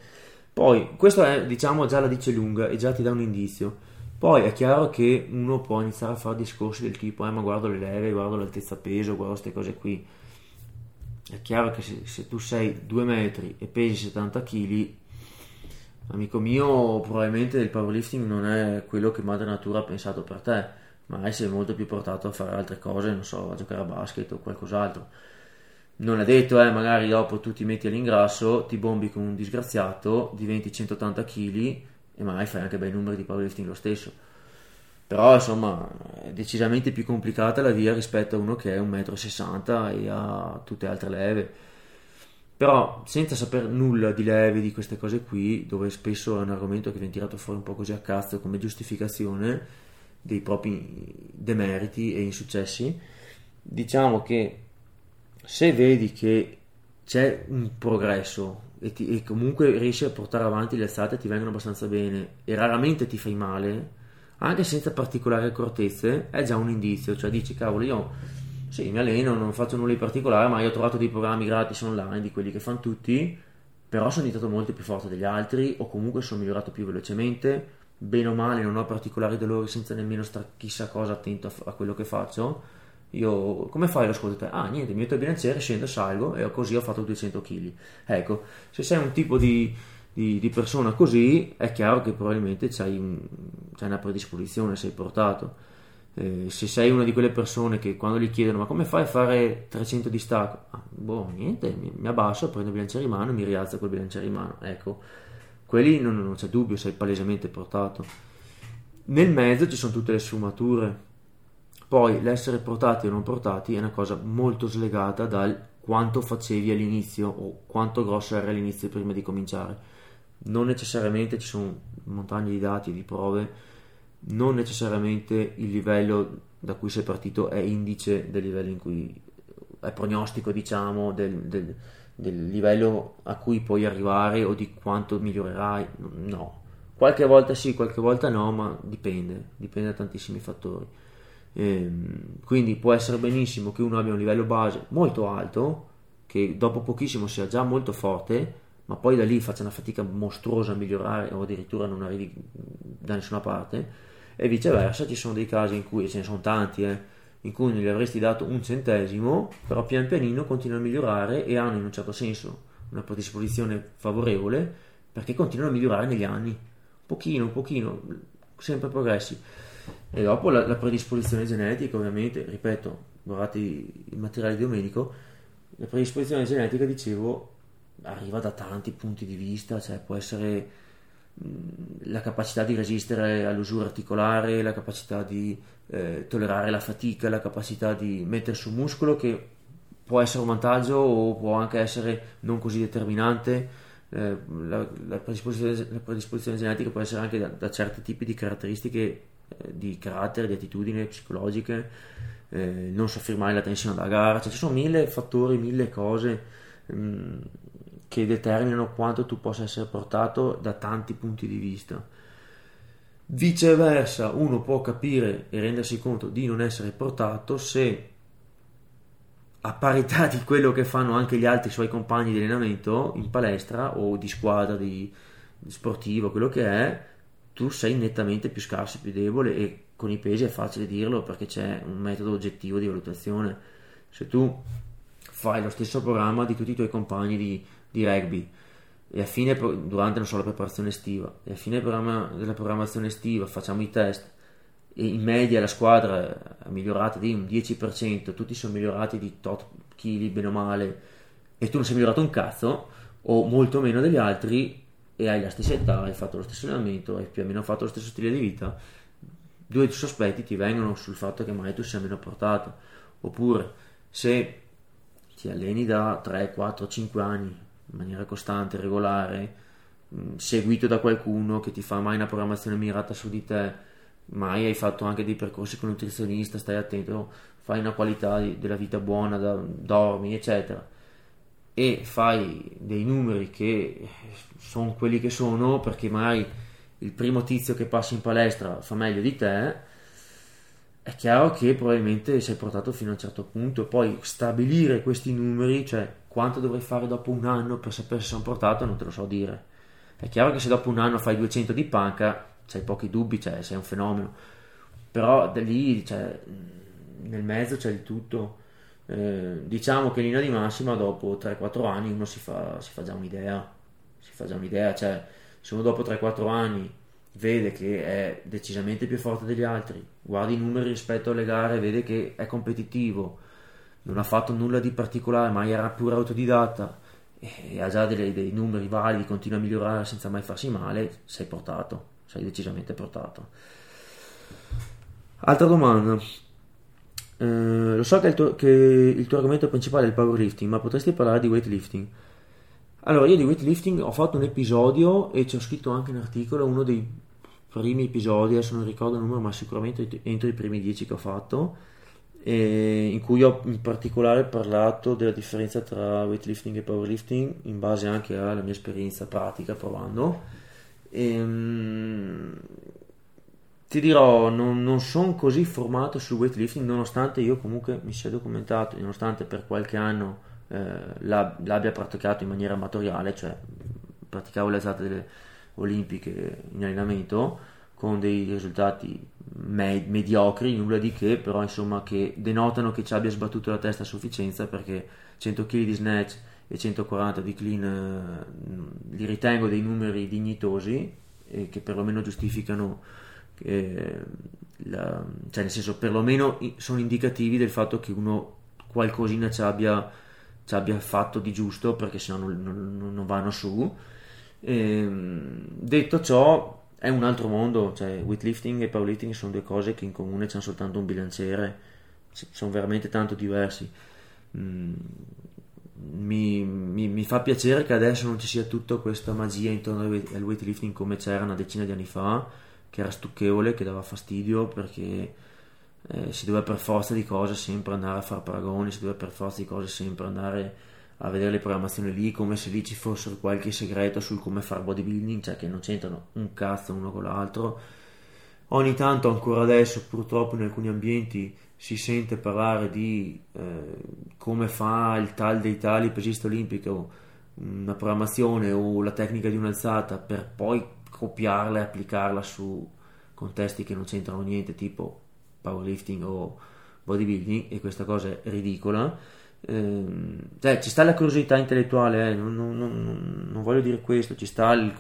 Poi, questo è, diciamo, già la dice lunga e già ti dà un indizio. Poi è chiaro che uno può iniziare a fare discorsi del tipo, eh, ma guardo le leve, guardo l'altezza peso, guardo queste cose qui. È chiaro che se, se tu sei 2 metri e pesi 70 kg, amico mio, probabilmente il powerlifting non è quello che Madre Natura ha pensato per te magari sei molto più portato a fare altre cose, non so, a giocare a basket o qualcos'altro. Non è detto, eh, magari dopo tu ti metti all'ingrasso, ti bombi come un disgraziato, diventi 180 kg e magari fai anche bei numeri di powerlifting lo stesso. però insomma è decisamente più complicata la via rispetto a uno che è 1,60 m e ha tutte altre leve però senza sapere nulla di leve di queste cose qui dove spesso è un argomento che viene tirato fuori un po' così a cazzo come giustificazione dei propri demeriti e insuccessi diciamo che se vedi che c'è un progresso e, ti, e comunque riesci a portare avanti le alzate ti vengono abbastanza bene e raramente ti fai male anche senza particolari accortezze, è già un indizio, cioè dici cavolo io sì mi alleno, non faccio nulla di particolare, ma io ho trovato dei programmi gratis online di quelli che fanno tutti, però sono diventato molto più forte degli altri o comunque sono migliorato più velocemente, bene o male non ho particolari dolori senza nemmeno stare chissà cosa attento a, a quello che faccio. Io, come fai lo scuoto? Ah, niente, mi metto il bilanciere, scendo, salgo e così ho fatto 200 kg. Ecco, se sei un tipo di, di, di, persona così, è chiaro che probabilmente c'hai, un, c'hai una predisposizione, sei portato. Eh, se sei una di quelle persone che quando gli chiedono ma come fai a fare 300 di stacco? Ah, boh, niente, mi, mi, abbasso, prendo il bilanciere in mano e mi rialzo col bilanciere in mano. Ecco, quelli non, non c'è dubbio, sei palesemente portato. Nel mezzo ci sono tutte le sfumature. Poi l'essere portati o non portati è una cosa molto slegata dal quanto facevi all'inizio o quanto grosso era all'inizio prima di cominciare non necessariamente ci sono montagne di dati di prove, non necessariamente il livello da cui sei partito è indice del livello in cui è prognostico, diciamo, del, del, del livello a cui puoi arrivare o di quanto migliorerai. No, qualche volta sì, qualche volta no, ma dipende, dipende da tantissimi fattori. Ehm, quindi può essere benissimo che uno abbia un livello base molto alto, che dopo pochissimo sia già molto forte, ma poi da lì faccia una fatica mostruosa a migliorare o addirittura non arrivi da nessuna parte e viceversa ci sono dei casi in cui ce ne sono tanti eh, in cui non gli avresti dato un centesimo però pian pianino continuano a migliorare e hanno in un certo senso una predisposizione favorevole perché continuano a migliorare negli anni. Pochino pochino sempre progressi. E dopo la, la predisposizione genetica ovviamente ripeto guardate il materiale di Domenico la predisposizione genetica dicevo arriva da tanti punti di vista, cioè può essere la capacità di resistere all'usura articolare, la capacità di eh, tollerare la fatica, la capacità di mettere su muscolo che può essere un vantaggio o può anche essere non così determinante. Eh, la, la, predisposizione, la, predisposizione, genetica può essere anche da, da certi tipi di caratteristiche eh, di carattere, di attitudini psicologiche, eh, non soffrire mai la tensione da gara, cioè ci sono mille fattori, mille cose. Mh, che determinano quanto tu possa essere portato da tanti punti di vista. Viceversa, uno può capire e rendersi conto di non essere portato se a parità di quello che fanno anche gli altri suoi compagni di allenamento in palestra o di squadra di, sportivo, quello che è, tu sei nettamente più scarso, più debole e con i pesi è facile dirlo perché c'è un metodo oggettivo di valutazione. Se tu fai lo stesso programma di tutti i tuoi compagni di di rugby. E a fine, durante non so, la preparazione estiva. E a fine della programmazione estiva facciamo i test. E in media la squadra ha migliorato di un 10%, tutti sono migliorati di tot chili bene o male. E tu non sei migliorato un cazzo o molto meno degli altri e hai la stessa età, hai fatto lo stesso allenamento, hai più o meno fatto lo stesso stile di vita, due sospetti ti vengono sul fatto che magari tu sia meno portato. Oppure se ti alleni da 3, 4, 5 anni in maniera costante, regolare, mm, seguito da qualcuno che ti fa mai una programmazione mirata su di te, mai hai fatto anche dei percorsi con un nutrizionista, stai attento, fai una qualità di, della vita buona, da, dormi, eccetera, e fai dei numeri che sono quelli che sono perché magari il primo tizio che passa in palestra fa meglio di te, è chiaro che probabilmente sei portato fino a un certo punto, poi stabilire questi numeri, cioè quanto dovrei fare dopo un anno per sapere se sono portato, non te lo so dire. È chiaro che se dopo un anno fai 200 di panca, c'hai pochi dubbi, cioè sei un fenomeno. Però da lì, cioè, nel mezzo c'è il tutto. Eh, diciamo che in linea di massima dopo 3-4 anni uno si fa, si fa già un'idea. Si fa già un'idea, cioè se uno dopo 3-4 anni vede che è decisamente più forte degli altri, guarda i numeri rispetto alle gare, vede che è competitivo, non ha fatto nulla di particolare, ma era pure autodidatta e ha già dei, dei numeri validi, continua a migliorare senza mai farsi male, sei portato, sei decisamente portato. Altra domanda. Eh, lo so che il, tuo, che il tuo argomento principale è il powerlifting, ma potresti parlare di weightlifting? Allora, io di weightlifting ho fatto un episodio e ci ho scritto anche un articolo, uno dei primi episodi, adesso non ricordo il numero, ma sicuramente entro i primi dieci che ho fatto, in cui ho in particolare parlato della differenza tra weightlifting e powerlifting in base anche alla mia esperienza pratica provando. E, ehm, ti dirò, non, non sono così formato sul weightlifting, nonostante io comunque mi sia documentato, nonostante per qualche anno eh, l'abbia praticato in maniera amatoriale, cioè praticavo le alzate olimpiche in allenamento con dei risultati med- mediocri, nulla di che, però insomma che denotano che ci abbia sbattuto la testa a sufficienza perché 100 kg di snatch e 140 di clean eh, li ritengo dei numeri dignitosi e che perlomeno giustificano eh, la, cioè nel senso perlomeno sono indicativi del fatto che uno qualcosina ci abbia ci abbia fatto di giusto perché sennò non, non, non vanno su. E, ehm, detto ciò, è un altro mondo, cioè weightlifting e powerlifting sono due cose che in comune hanno soltanto un bilanciere, sono veramente tanto diversi. Mm, mi, mi, mi, fa piacere che adesso non ci sia tutta questa magia intorno al weightlifting come c'era una decina di anni fa, che era stucchevole, che dava fastidio perché eh, si doveva per forza di cose sempre andare a fare paragoni, si doveva per forza di cose sempre andare a vedere le programmazioni lì come se lì ci fosse qualche segreto sul come fare bodybuilding, cioè che non c'entrano un cazzo uno con l'altro. Ogni tanto, ancora adesso, purtroppo in alcuni ambienti si sente parlare di eh, come fa il tal dei tali pesista olimpico una programmazione o la tecnica di un'alzata per poi copiarla e applicarla su contesti che non c'entrano niente, tipo powerlifting o bodybuilding e questa cosa è ridicola. Eh, cioè, ci sta la curiosità intellettuale, eh, non, non, non, non, voglio dire questo, ci sta il,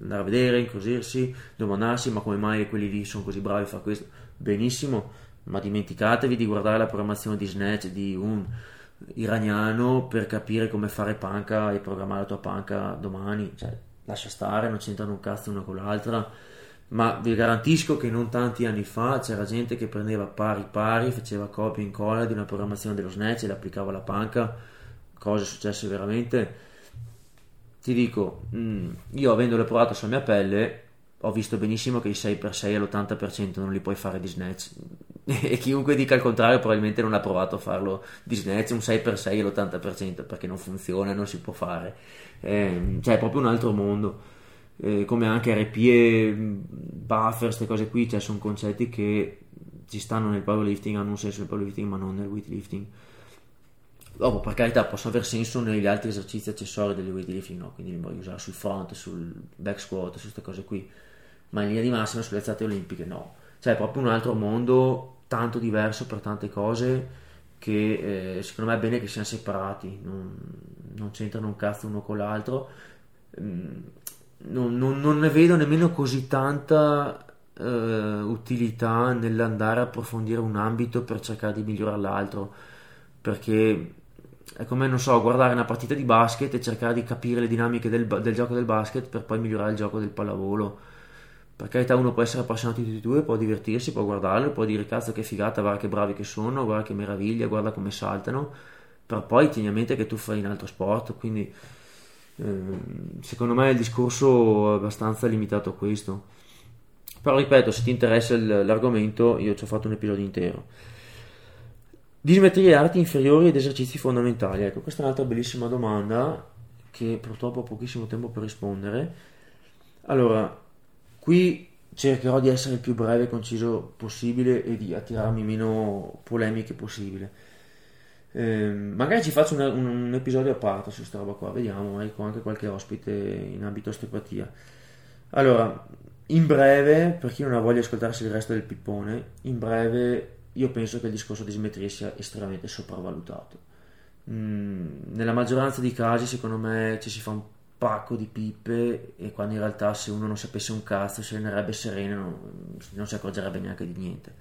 andare a vedere, incuriosirsi, domandarsi ma come mai quelli lì sono così bravi a fare questo. Benissimo, ma dimenticatevi di guardare la programmazione di Snatch di un iraniano per capire come fare panca e programmare la tua panca domani. Cioè, lascia stare, non c'entrano un cazzo una con l'altra ma vi garantisco che non tanti anni fa c'era gente che prendeva pari pari, faceva copia e incolla di una programmazione dello Snatch e l'applicava alla panca, cose successe veramente. Ti dico, mm, io avendole provato sulla mia pelle, ho visto benissimo che i 6x6 all'80% non li puoi fare di Snatch [LAUGHS] e chiunque dica il contrario probabilmente non ha provato a farlo di Snatch un 6x6 all'80% perché non funziona, non si può fare. Eh, cioè è proprio un altro mondo eh, come anche RPE, buffer, queste cose qui, cioè sono concetti che ci stanno nel powerlifting, hanno un senso nel powerlifting ma non nel weightlifting. Dopo, per carità, possono aver senso negli altri esercizi accessori del weightlifting, no? quindi li voglio usare sul front, sul back squat, su queste cose qui, ma in linea di massima sulle alzate olimpiche no. Cioè è proprio un altro mondo, tanto diverso per tante cose, che eh, secondo me è bene che siano separati, non, non c'entrano un cazzo uno con l'altro. Mm, non, non, non ne vedo nemmeno così tanta eh, utilità nell'andare a approfondire un ambito per cercare di migliorare l'altro. Perché è come non so guardare una partita di basket e cercare di capire le dinamiche del, del gioco del basket per poi migliorare il gioco del pallavolo. Per carità uno può essere appassionato di tutti e due può divertirsi, può guardarlo può dire cazzo che figata, guarda che bravi che sono guarda che meraviglia, guarda come saltano. Però poi tieni a mente che tu fai in altro sport quindi secondo me il discorso è abbastanza limitato a questo. Però ripeto, se ti interessa l'argomento, io ci ho fatto un episodio intero. Dismetrie arti inferiori ed esercizi fondamentali. Ecco, questa è un'altra bellissima domanda che purtroppo ho pochissimo tempo per rispondere. Allora, qui cercherò di essere il più breve e conciso possibile e di attirarmi meno polemiche possibile. Eh, magari ci faccio un, un, un, episodio a parte su questa roba qua, vediamo, con anche qualche ospite in ambito osteopatia. Allora, in breve, per chi non ha voglia di ascoltarsi il resto del pippone, in breve io penso che il discorso di smetria sia estremamente sopravvalutato. Mm, nella maggioranza dei casi, secondo me, ci si fa un pacco di pippe e quando in realtà se uno non sapesse un cazzo si allenerebbe sereno non, non si accorgerebbe neanche di niente.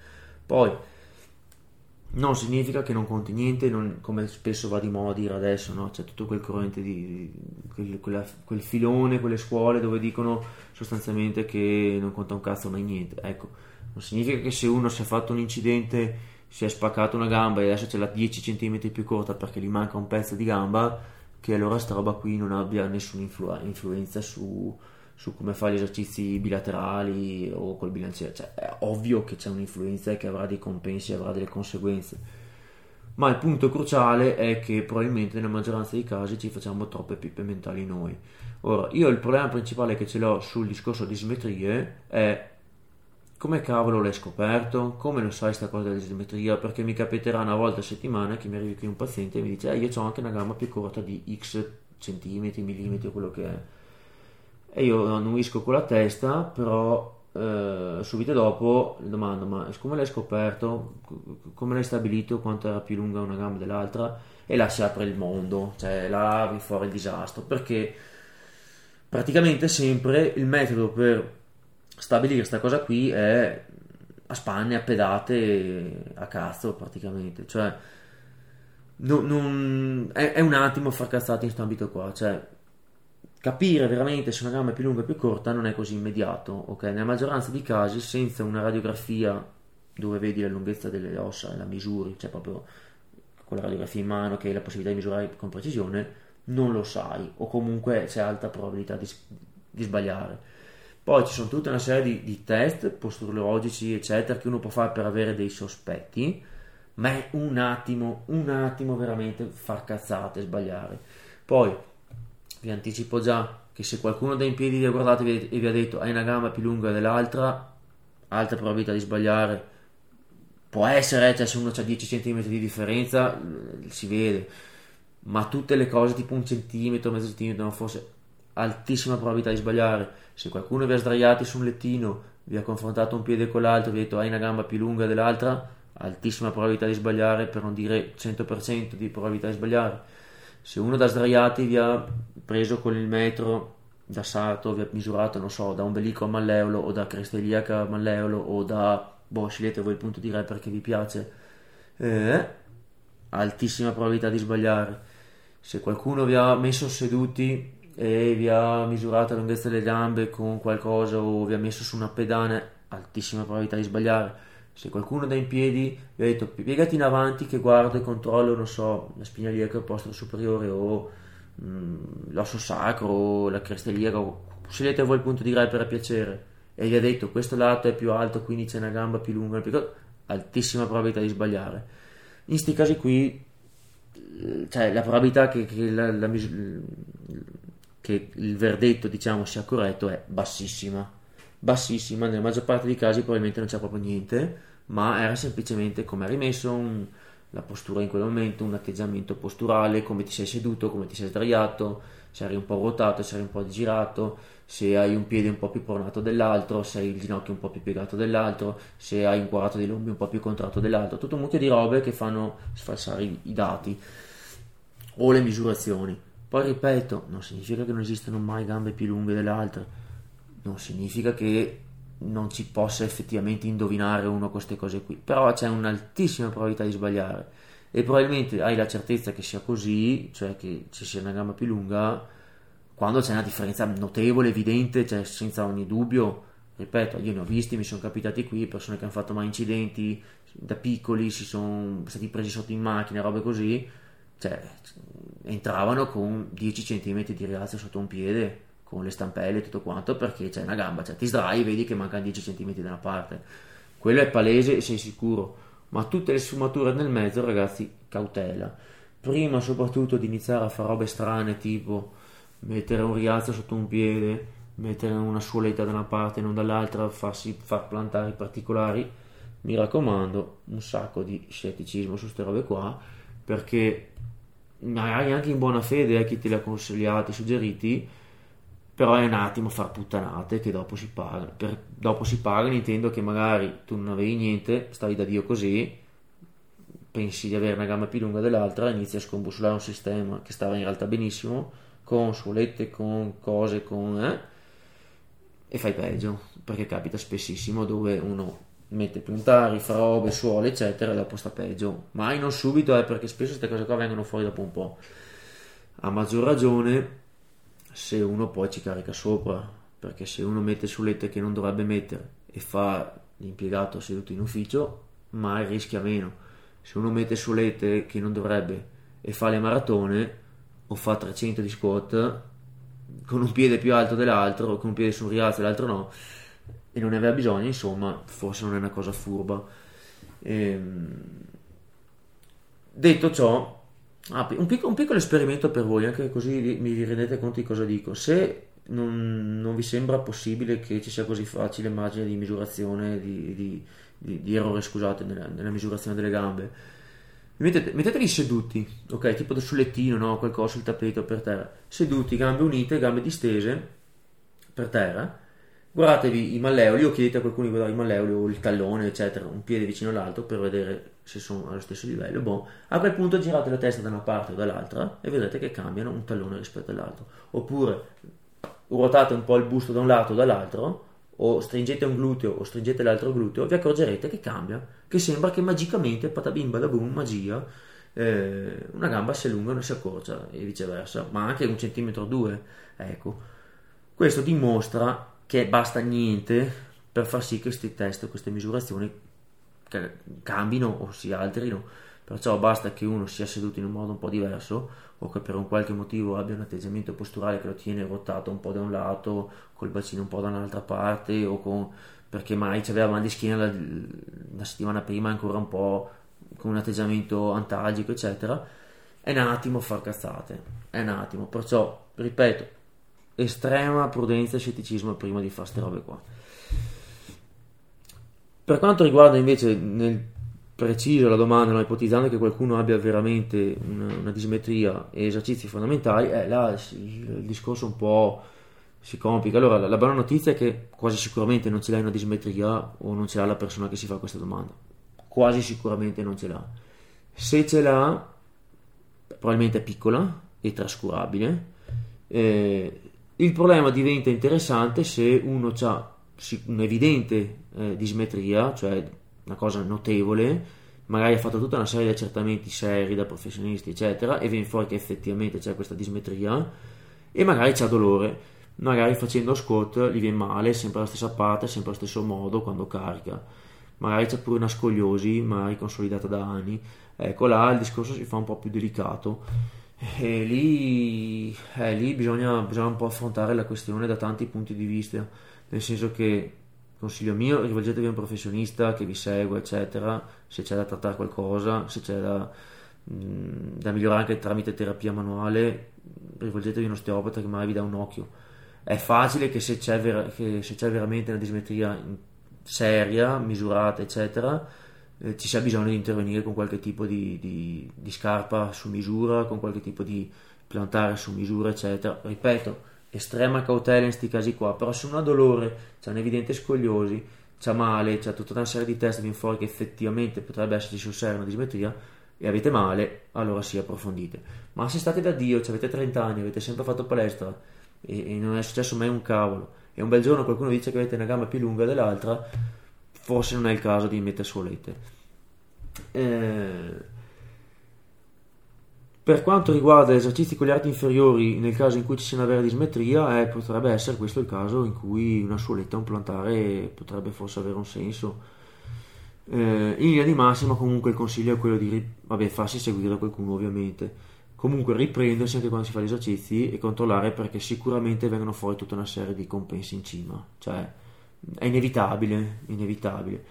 Poi non significa che non conti niente, non, come spesso va di moda dire adesso, no? c'è tutto quel corrente di, quel, quella, quel, filone, quelle scuole dove dicono sostanzialmente che non conta un cazzo mai niente. Ecco, non significa che se uno si è fatto un incidente, si è spaccato una gamba e adesso ce l'ha 10 cm più corta perché gli manca un pezzo di gamba, che allora sta roba qui non abbia nessuna influ- influenza su, su come fa gli esercizi bilaterali o col bilanciere. Cioè, è ovvio che c'è un'influenza e che avrà dei compensi, avrà delle conseguenze. Ma il punto cruciale è che probabilmente nella maggioranza dei casi ci facciamo troppe pippe mentali noi. Ora, io il problema principale che ce l'ho sul discorso di simmetrie è come cavolo l'hai scoperto? Come lo sai sta cosa della simmetria? Perché mi capiterà una volta a settimana che mi arrivi qui un paziente e mi dice eh, io ho anche una gamba più corta di x centimetri, millimetri, quello che è e io annuisco con la testa, però eh, subito dopo le domando ma come l'hai scoperto, come l'hai stabilito quanto era più lunga una gamba dell'altra? E là si apre il mondo, cioè là vi fuori il disastro, perché praticamente sempre il metodo per stabilire questa cosa qui è a spanne, a pedate, a cazzo praticamente, cioè non, non, è, è, un attimo far cazzate in questo ambito qua, cioè Capire veramente se una gamba è più lunga o più corta non è così immediato, ok? Nella maggioranza dei casi, senza una radiografia dove vedi la lunghezza delle ossa la misuri, cioè proprio con la radiografia in mano che hai la possibilità di misurare con precisione, non lo sai o comunque c'è alta probabilità di, di sbagliare. Poi ci sono tutta una serie di, di, test posturologici, eccetera, che uno può fare per avere dei sospetti, ma è un attimo, un attimo veramente far cazzate, sbagliare. Poi vi anticipo già che se qualcuno da in piedi vi ha guardato e vi ha detto hai una gamba più lunga dell'altra, alta probabilità di sbagliare. Può essere, cioè se uno ha 10 cm di differenza, si vede, ma tutte le cose tipo un centimetro, mezzo centimetro, forse altissima probabilità di sbagliare. Se qualcuno vi ha sdraiati su un lettino, vi ha confrontato un piede con l'altro, vi ha detto hai una gamba più lunga dell'altra, altissima probabilità di sbagliare, per non dire 100% di probabilità di sbagliare se uno da sdraiati vi ha preso con il metro da sarto, vi ha misurato, non so, da ombelico a malleolo o da cresta iliaca a malleolo o da, boh, scegliete voi il punto di re perché vi piace, eh, altissima probabilità di sbagliare. Se qualcuno vi ha messo seduti e vi ha misurato la lunghezza delle gambe con qualcosa o vi ha messo su una pedana, altissima probabilità di sbagliare se qualcuno da in piedi vi ha detto piegati in avanti che guardo e controllo, non so, la spina iliaca posto superiore o mh, mm, l'osso sacro o la cresta iliaca, scegliete voi il punto di re per piacere e gli ha detto questo lato è più alto quindi c'è una gamba più lunga, più... altissima probabilità di sbagliare. In questi casi qui cioè la probabilità che, che, la, la, che il verdetto diciamo sia corretto è bassissima bassissima, nella maggior parte dei casi probabilmente non c'è proprio niente, ma era semplicemente come hai rimesso un, la postura in quel momento, un atteggiamento posturale, come ti sei seduto, come ti sei sdraiato, se eri un po' ruotato, se eri un po' girato, se hai un piede un po' più pronato dell'altro, se hai il ginocchio un po' più piegato dell'altro, se hai un quadrato dei lombi un po' più contratto dell'altro, tutto un mucchio di robe che fanno sfalsare i, i dati o le misurazioni. Poi ripeto, non significa che non esistano mai gambe più lunghe delle altre non significa che non si possa effettivamente indovinare uno queste cose qui, però c'è un'altissima probabilità di sbagliare e probabilmente hai la certezza che sia così, cioè che ci sia una gamba più lunga, quando c'è una differenza notevole, evidente, cioè senza ogni dubbio. Ripeto, io ne ho visti, mi sono capitati qui, persone che hanno fatto mai incidenti da piccoli, si sono stati presi sotto in macchina, robe così, cioè entravano con 10 cm di rialzo sotto un piede con le stampelle e tutto quanto perché c'è una gamba, cioè ti sdrai e vedi che mancano 10 cm da una parte. Quello è palese e sei sicuro, ma tutte le sfumature nel mezzo, ragazzi, cautela. Prima soprattutto di iniziare a fare robe strane tipo mettere un rialzo sotto un piede, mettere una suoletta da una parte e non dall'altra, farsi far plantare i particolari, mi raccomando, un sacco di scetticismo su queste robe qua, perché magari anche in buona fede a chi te li ha consigliati, suggeriti, però è un attimo far puttanate che dopo si pagano. Per, dopo si pagano intendo che magari tu non avevi niente, stavi da Dio così, pensi di avere una gamba più lunga dell'altra, inizi a scombussolare un sistema che stava in realtà benissimo, con suolette, con cose, con... Eh, e fai peggio, perché capita spessissimo dove uno mette puntari, fa robe, suole, eccetera, e dopo sta peggio. Mai non subito, eh, perché spesso queste cose qua vengono fuori dopo un po'. A maggior ragione se uno poi ci carica sopra, perché se uno mette sullette che non dovrebbe mettere e fa l'impiegato seduto in ufficio, mai rischia meno. Se uno mette sullette che non dovrebbe e fa le maratone o fa 300 di squat con un piede più alto dell'altro con un piede su un rialzo e l'altro no, e non ne aveva bisogno, insomma, forse non è una cosa furba. Ehm... Detto ciò, ah, un, piccolo, un, piccolo, esperimento per voi, anche così vi, rendete conto di cosa dico. Se non, non, vi sembra possibile che ci sia così facile margine di misurazione, di, di, di, di errore, scusate, nella, nella, misurazione delle gambe, mettete, mettetevi seduti, ok, tipo sul lettino, no? qualcosa sul tappeto per terra, seduti, gambe unite, gambe distese per terra guardatevi i malleoli o chiedete a qualcuno di guardare i malleoli o il tallone, eccetera, un piede vicino all'altro per vedere se sono allo stesso livello. Boh. A quel punto girate la testa da una parte o dall'altra e vedrete che cambiano un tallone rispetto all'altro. Oppure ruotate un po' il busto da un lato o dall'altro, o stringete un gluteo o stringete l'altro gluteo, vi accorgerete che cambia, che sembra che magicamente, patabim badabum, magia, eh, una gamba si allunga e si accorcia e viceversa, ma anche un centimetro o due. Ecco, questo dimostra che basta niente per far sì che questi test, queste misurazioni cambino o si alterino. Perciò basta che uno sia seduto in un modo un po' diverso o che per un qualche motivo abbia un atteggiamento posturale che lo tiene rotato un po' da un lato, col bacino un po' da un'altra parte o con, perché mai aveva mal di schiena la, la settimana prima ancora un po' con un atteggiamento antalgico eccetera è un attimo far cazzate è un attimo perciò ripeto estrema prudenza e scetticismo prima di fare queste robe qua. Per quanto riguarda invece nel preciso la domanda, no, ipotizzando che qualcuno abbia veramente una, una dismetria e esercizi fondamentali, eh, là il, discorso un po' si complica. Allora, la, la, buona notizia è che quasi sicuramente non ce l'hai una dismetria o non ce l'ha la persona che si fa questa domanda. Quasi sicuramente non ce l'ha. Se ce l'ha, probabilmente è piccola e trascurabile. Eh, il problema diventa interessante se uno ha un'evidente eh, dismetria, cioè una cosa notevole, magari ha fatto tutta una serie di accertamenti seri da professionisti, eccetera, e viene fuori che effettivamente c'è questa dismetria, e magari c'ha dolore, magari facendo squat gli viene male, sempre alla stessa parte, sempre allo stesso modo quando carica, magari c'è pure una scogliosi, magari consolidata da anni, ecco là il discorso si fa un po' più delicato. E lì, eh, lì bisogna, bisogna, un po' affrontare la questione da tanti punti di vista, nel senso che, consiglio mio, rivolgetevi a un professionista che vi segue, eccetera, se c'è da trattare qualcosa, se c'è da, mh, mm, da migliorare anche tramite terapia manuale, rivolgetevi a un osteopata che magari vi dà un occhio. È facile che se c'è, vera, che se c'è veramente una dismetria seria, misurata, eccetera, eh, ci sia bisogno di intervenire con qualche tipo di, di, di, scarpa su misura, con qualche tipo di plantare su misura, eccetera. Ripeto, estrema cautela in questi casi qua, però se uno ha dolore, c'è un'evidente scogliosi, c'ha male, c'è tutta una serie di test viene fuori che effettivamente potrebbe esserci sul serio una dismetria e avete male, allora sì, approfondite. Ma se state da Dio, avete 30 anni, avete sempre fatto palestra e, e non è successo mai un cavolo, e un bel giorno qualcuno dice che avete una gamba più lunga dell'altra, forse non è il caso di mettere solette. Eh, per quanto riguarda gli esercizi con gli arti inferiori, nel caso in cui ci sia una vera dismetria, eh, potrebbe essere questo il caso in cui una suoletta, un plantare potrebbe forse avere un senso. Eh, in linea di massima, comunque, il consiglio è quello di vabbè, farsi seguire da qualcuno, ovviamente. Comunque, riprendersi anche quando si fa gli esercizi e controllare perché sicuramente vengono fuori tutta una serie di compensi in cima. Cioè, è inevitabile, inevitabile.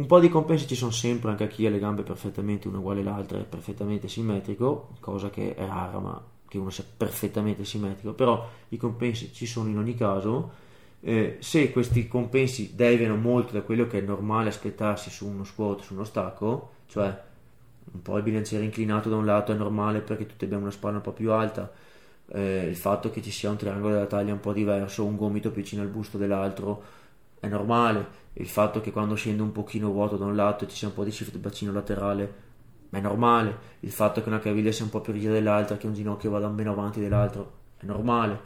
Un po' di compensi ci sono sempre anche a chi ha le gambe perfettamente una uguale all'altra e perfettamente simmetrico, cosa che è rara, ma che uno sia perfettamente simmetrico, però i compensi ci sono in ogni caso. Eh, se questi compensi deviano molto da quello che è normale aspettarsi su uno squat, su uno stacco, cioè un po' il bilanciere inclinato da un lato è normale perché tutti abbiamo una spalla un po' più alta, eh, il fatto che ci sia un triangolo della taglia un po' diverso, un gomito più vicino al busto dell'altro, è normale. Il fatto che quando scende un pochino vuoto da un lato ci sia un po' di shift bacino laterale è normale. Il fatto che una caviglia sia un po' più rigida dell'altra, che un ginocchio vada meno avanti dell'altro è normale.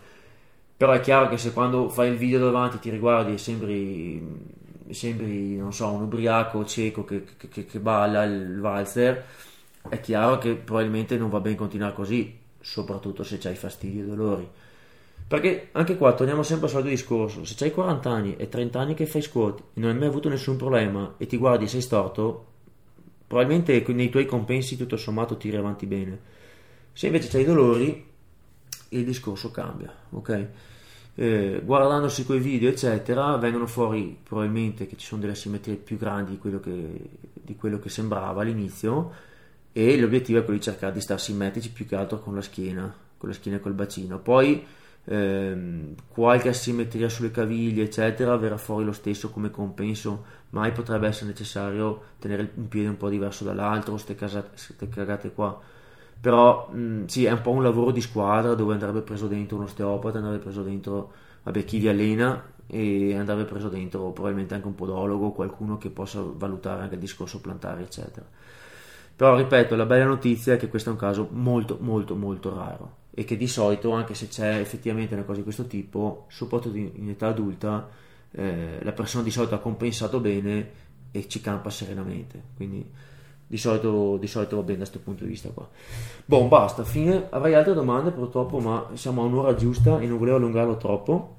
Però è chiaro che se quando fai il video davanti ti riguardi e sembri sembri, non so, un ubriaco cieco che, che, che balla il valzer, è chiaro che probabilmente non va bene continuare così, soprattutto se hai fastidi e dolori. Perché anche qua torniamo sempre al solito discorso: se hai 40 anni e 30 anni che fai squat e non hai mai avuto nessun problema e ti guardi e sei storto, probabilmente nei tuoi compensi tutto sommato tiri avanti bene. Se invece hai dolori, il discorso cambia, ok? Eh, guardandosi quei video, eccetera, vengono fuori probabilmente che ci sono delle simmetrie più grandi di quello che, di quello che sembrava all'inizio e l'obiettivo è quello di cercare di stare simmetrici più che altro con la schiena, con la schiena e col bacino. Poi ehm, qualche asimmetria sulle caviglie, eccetera, verrà fuori lo stesso come compenso, mai potrebbe essere necessario tenere un piede un po' diverso dall'altro, queste cagate qua. Però mh, sì, è un po' un lavoro di squadra dove andrebbe preso dentro un osteopata, andrebbe preso dentro vabbè, chi vi allena e andrebbe preso dentro probabilmente anche un podologo, qualcuno che possa valutare anche il discorso plantare, eccetera. Però ripeto, la bella notizia è che questo è un caso molto molto molto raro e che di solito, anche se c'è effettivamente una cosa di questo tipo, soprattutto in età adulta, eh, la persona di solito ha compensato bene e ci campa serenamente. Quindi di solito, di solito va bene da questo punto di vista qua. Boh, basta, fine. Avrei altre domande purtroppo, ma siamo a un'ora giusta e non volevo allungarlo troppo.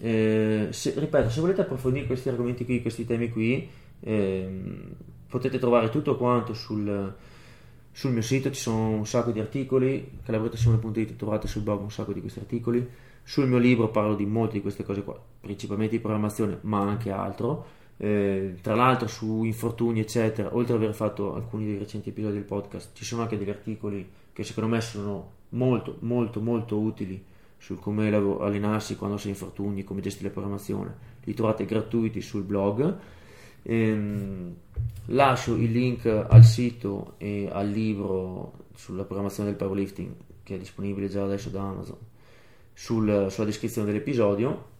Eh, se, ripeto, se volete approfondire questi argomenti qui, questi temi qui, eh, potete trovare tutto quanto sul, sul, mio sito, ci sono un sacco di articoli, calabrettasimone.it trovate sul blog un sacco di questi articoli, sul mio libro parlo di molte di queste cose qua, principalmente di programmazione, ma anche altro. Eh, tra l'altro su infortuni eccetera, oltre ad aver fatto alcuni dei recenti episodi del podcast, ci sono anche degli articoli che secondo me sono molto molto molto utili sul come allenarsi quando si è infortuni, come gestire la programmazione. Li trovate gratuiti sul blog Ehm, lascio il link al sito e al libro sulla programmazione del powerlifting che è disponibile già adesso da Amazon sul, sulla descrizione dell'episodio.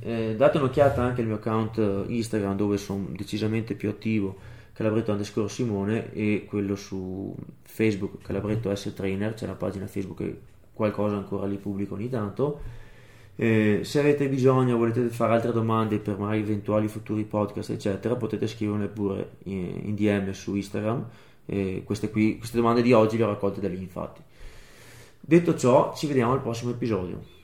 Eh, date un'occhiata anche al mio account Instagram dove sono decisamente più attivo Calabretto underscore Simone e quello su Facebook Calabretto S Trainer, c'è la pagina Facebook e qualcosa ancora lì pubblico ogni tanto eh, se avete bisogno, volete fare altre domande per magari eventuali futuri podcast, eccetera, potete scriverle pure in, in DM su Instagram. Eh, queste, qui, queste domande di oggi le ho raccolte da lì, infatti. Detto ciò, ci vediamo al prossimo episodio.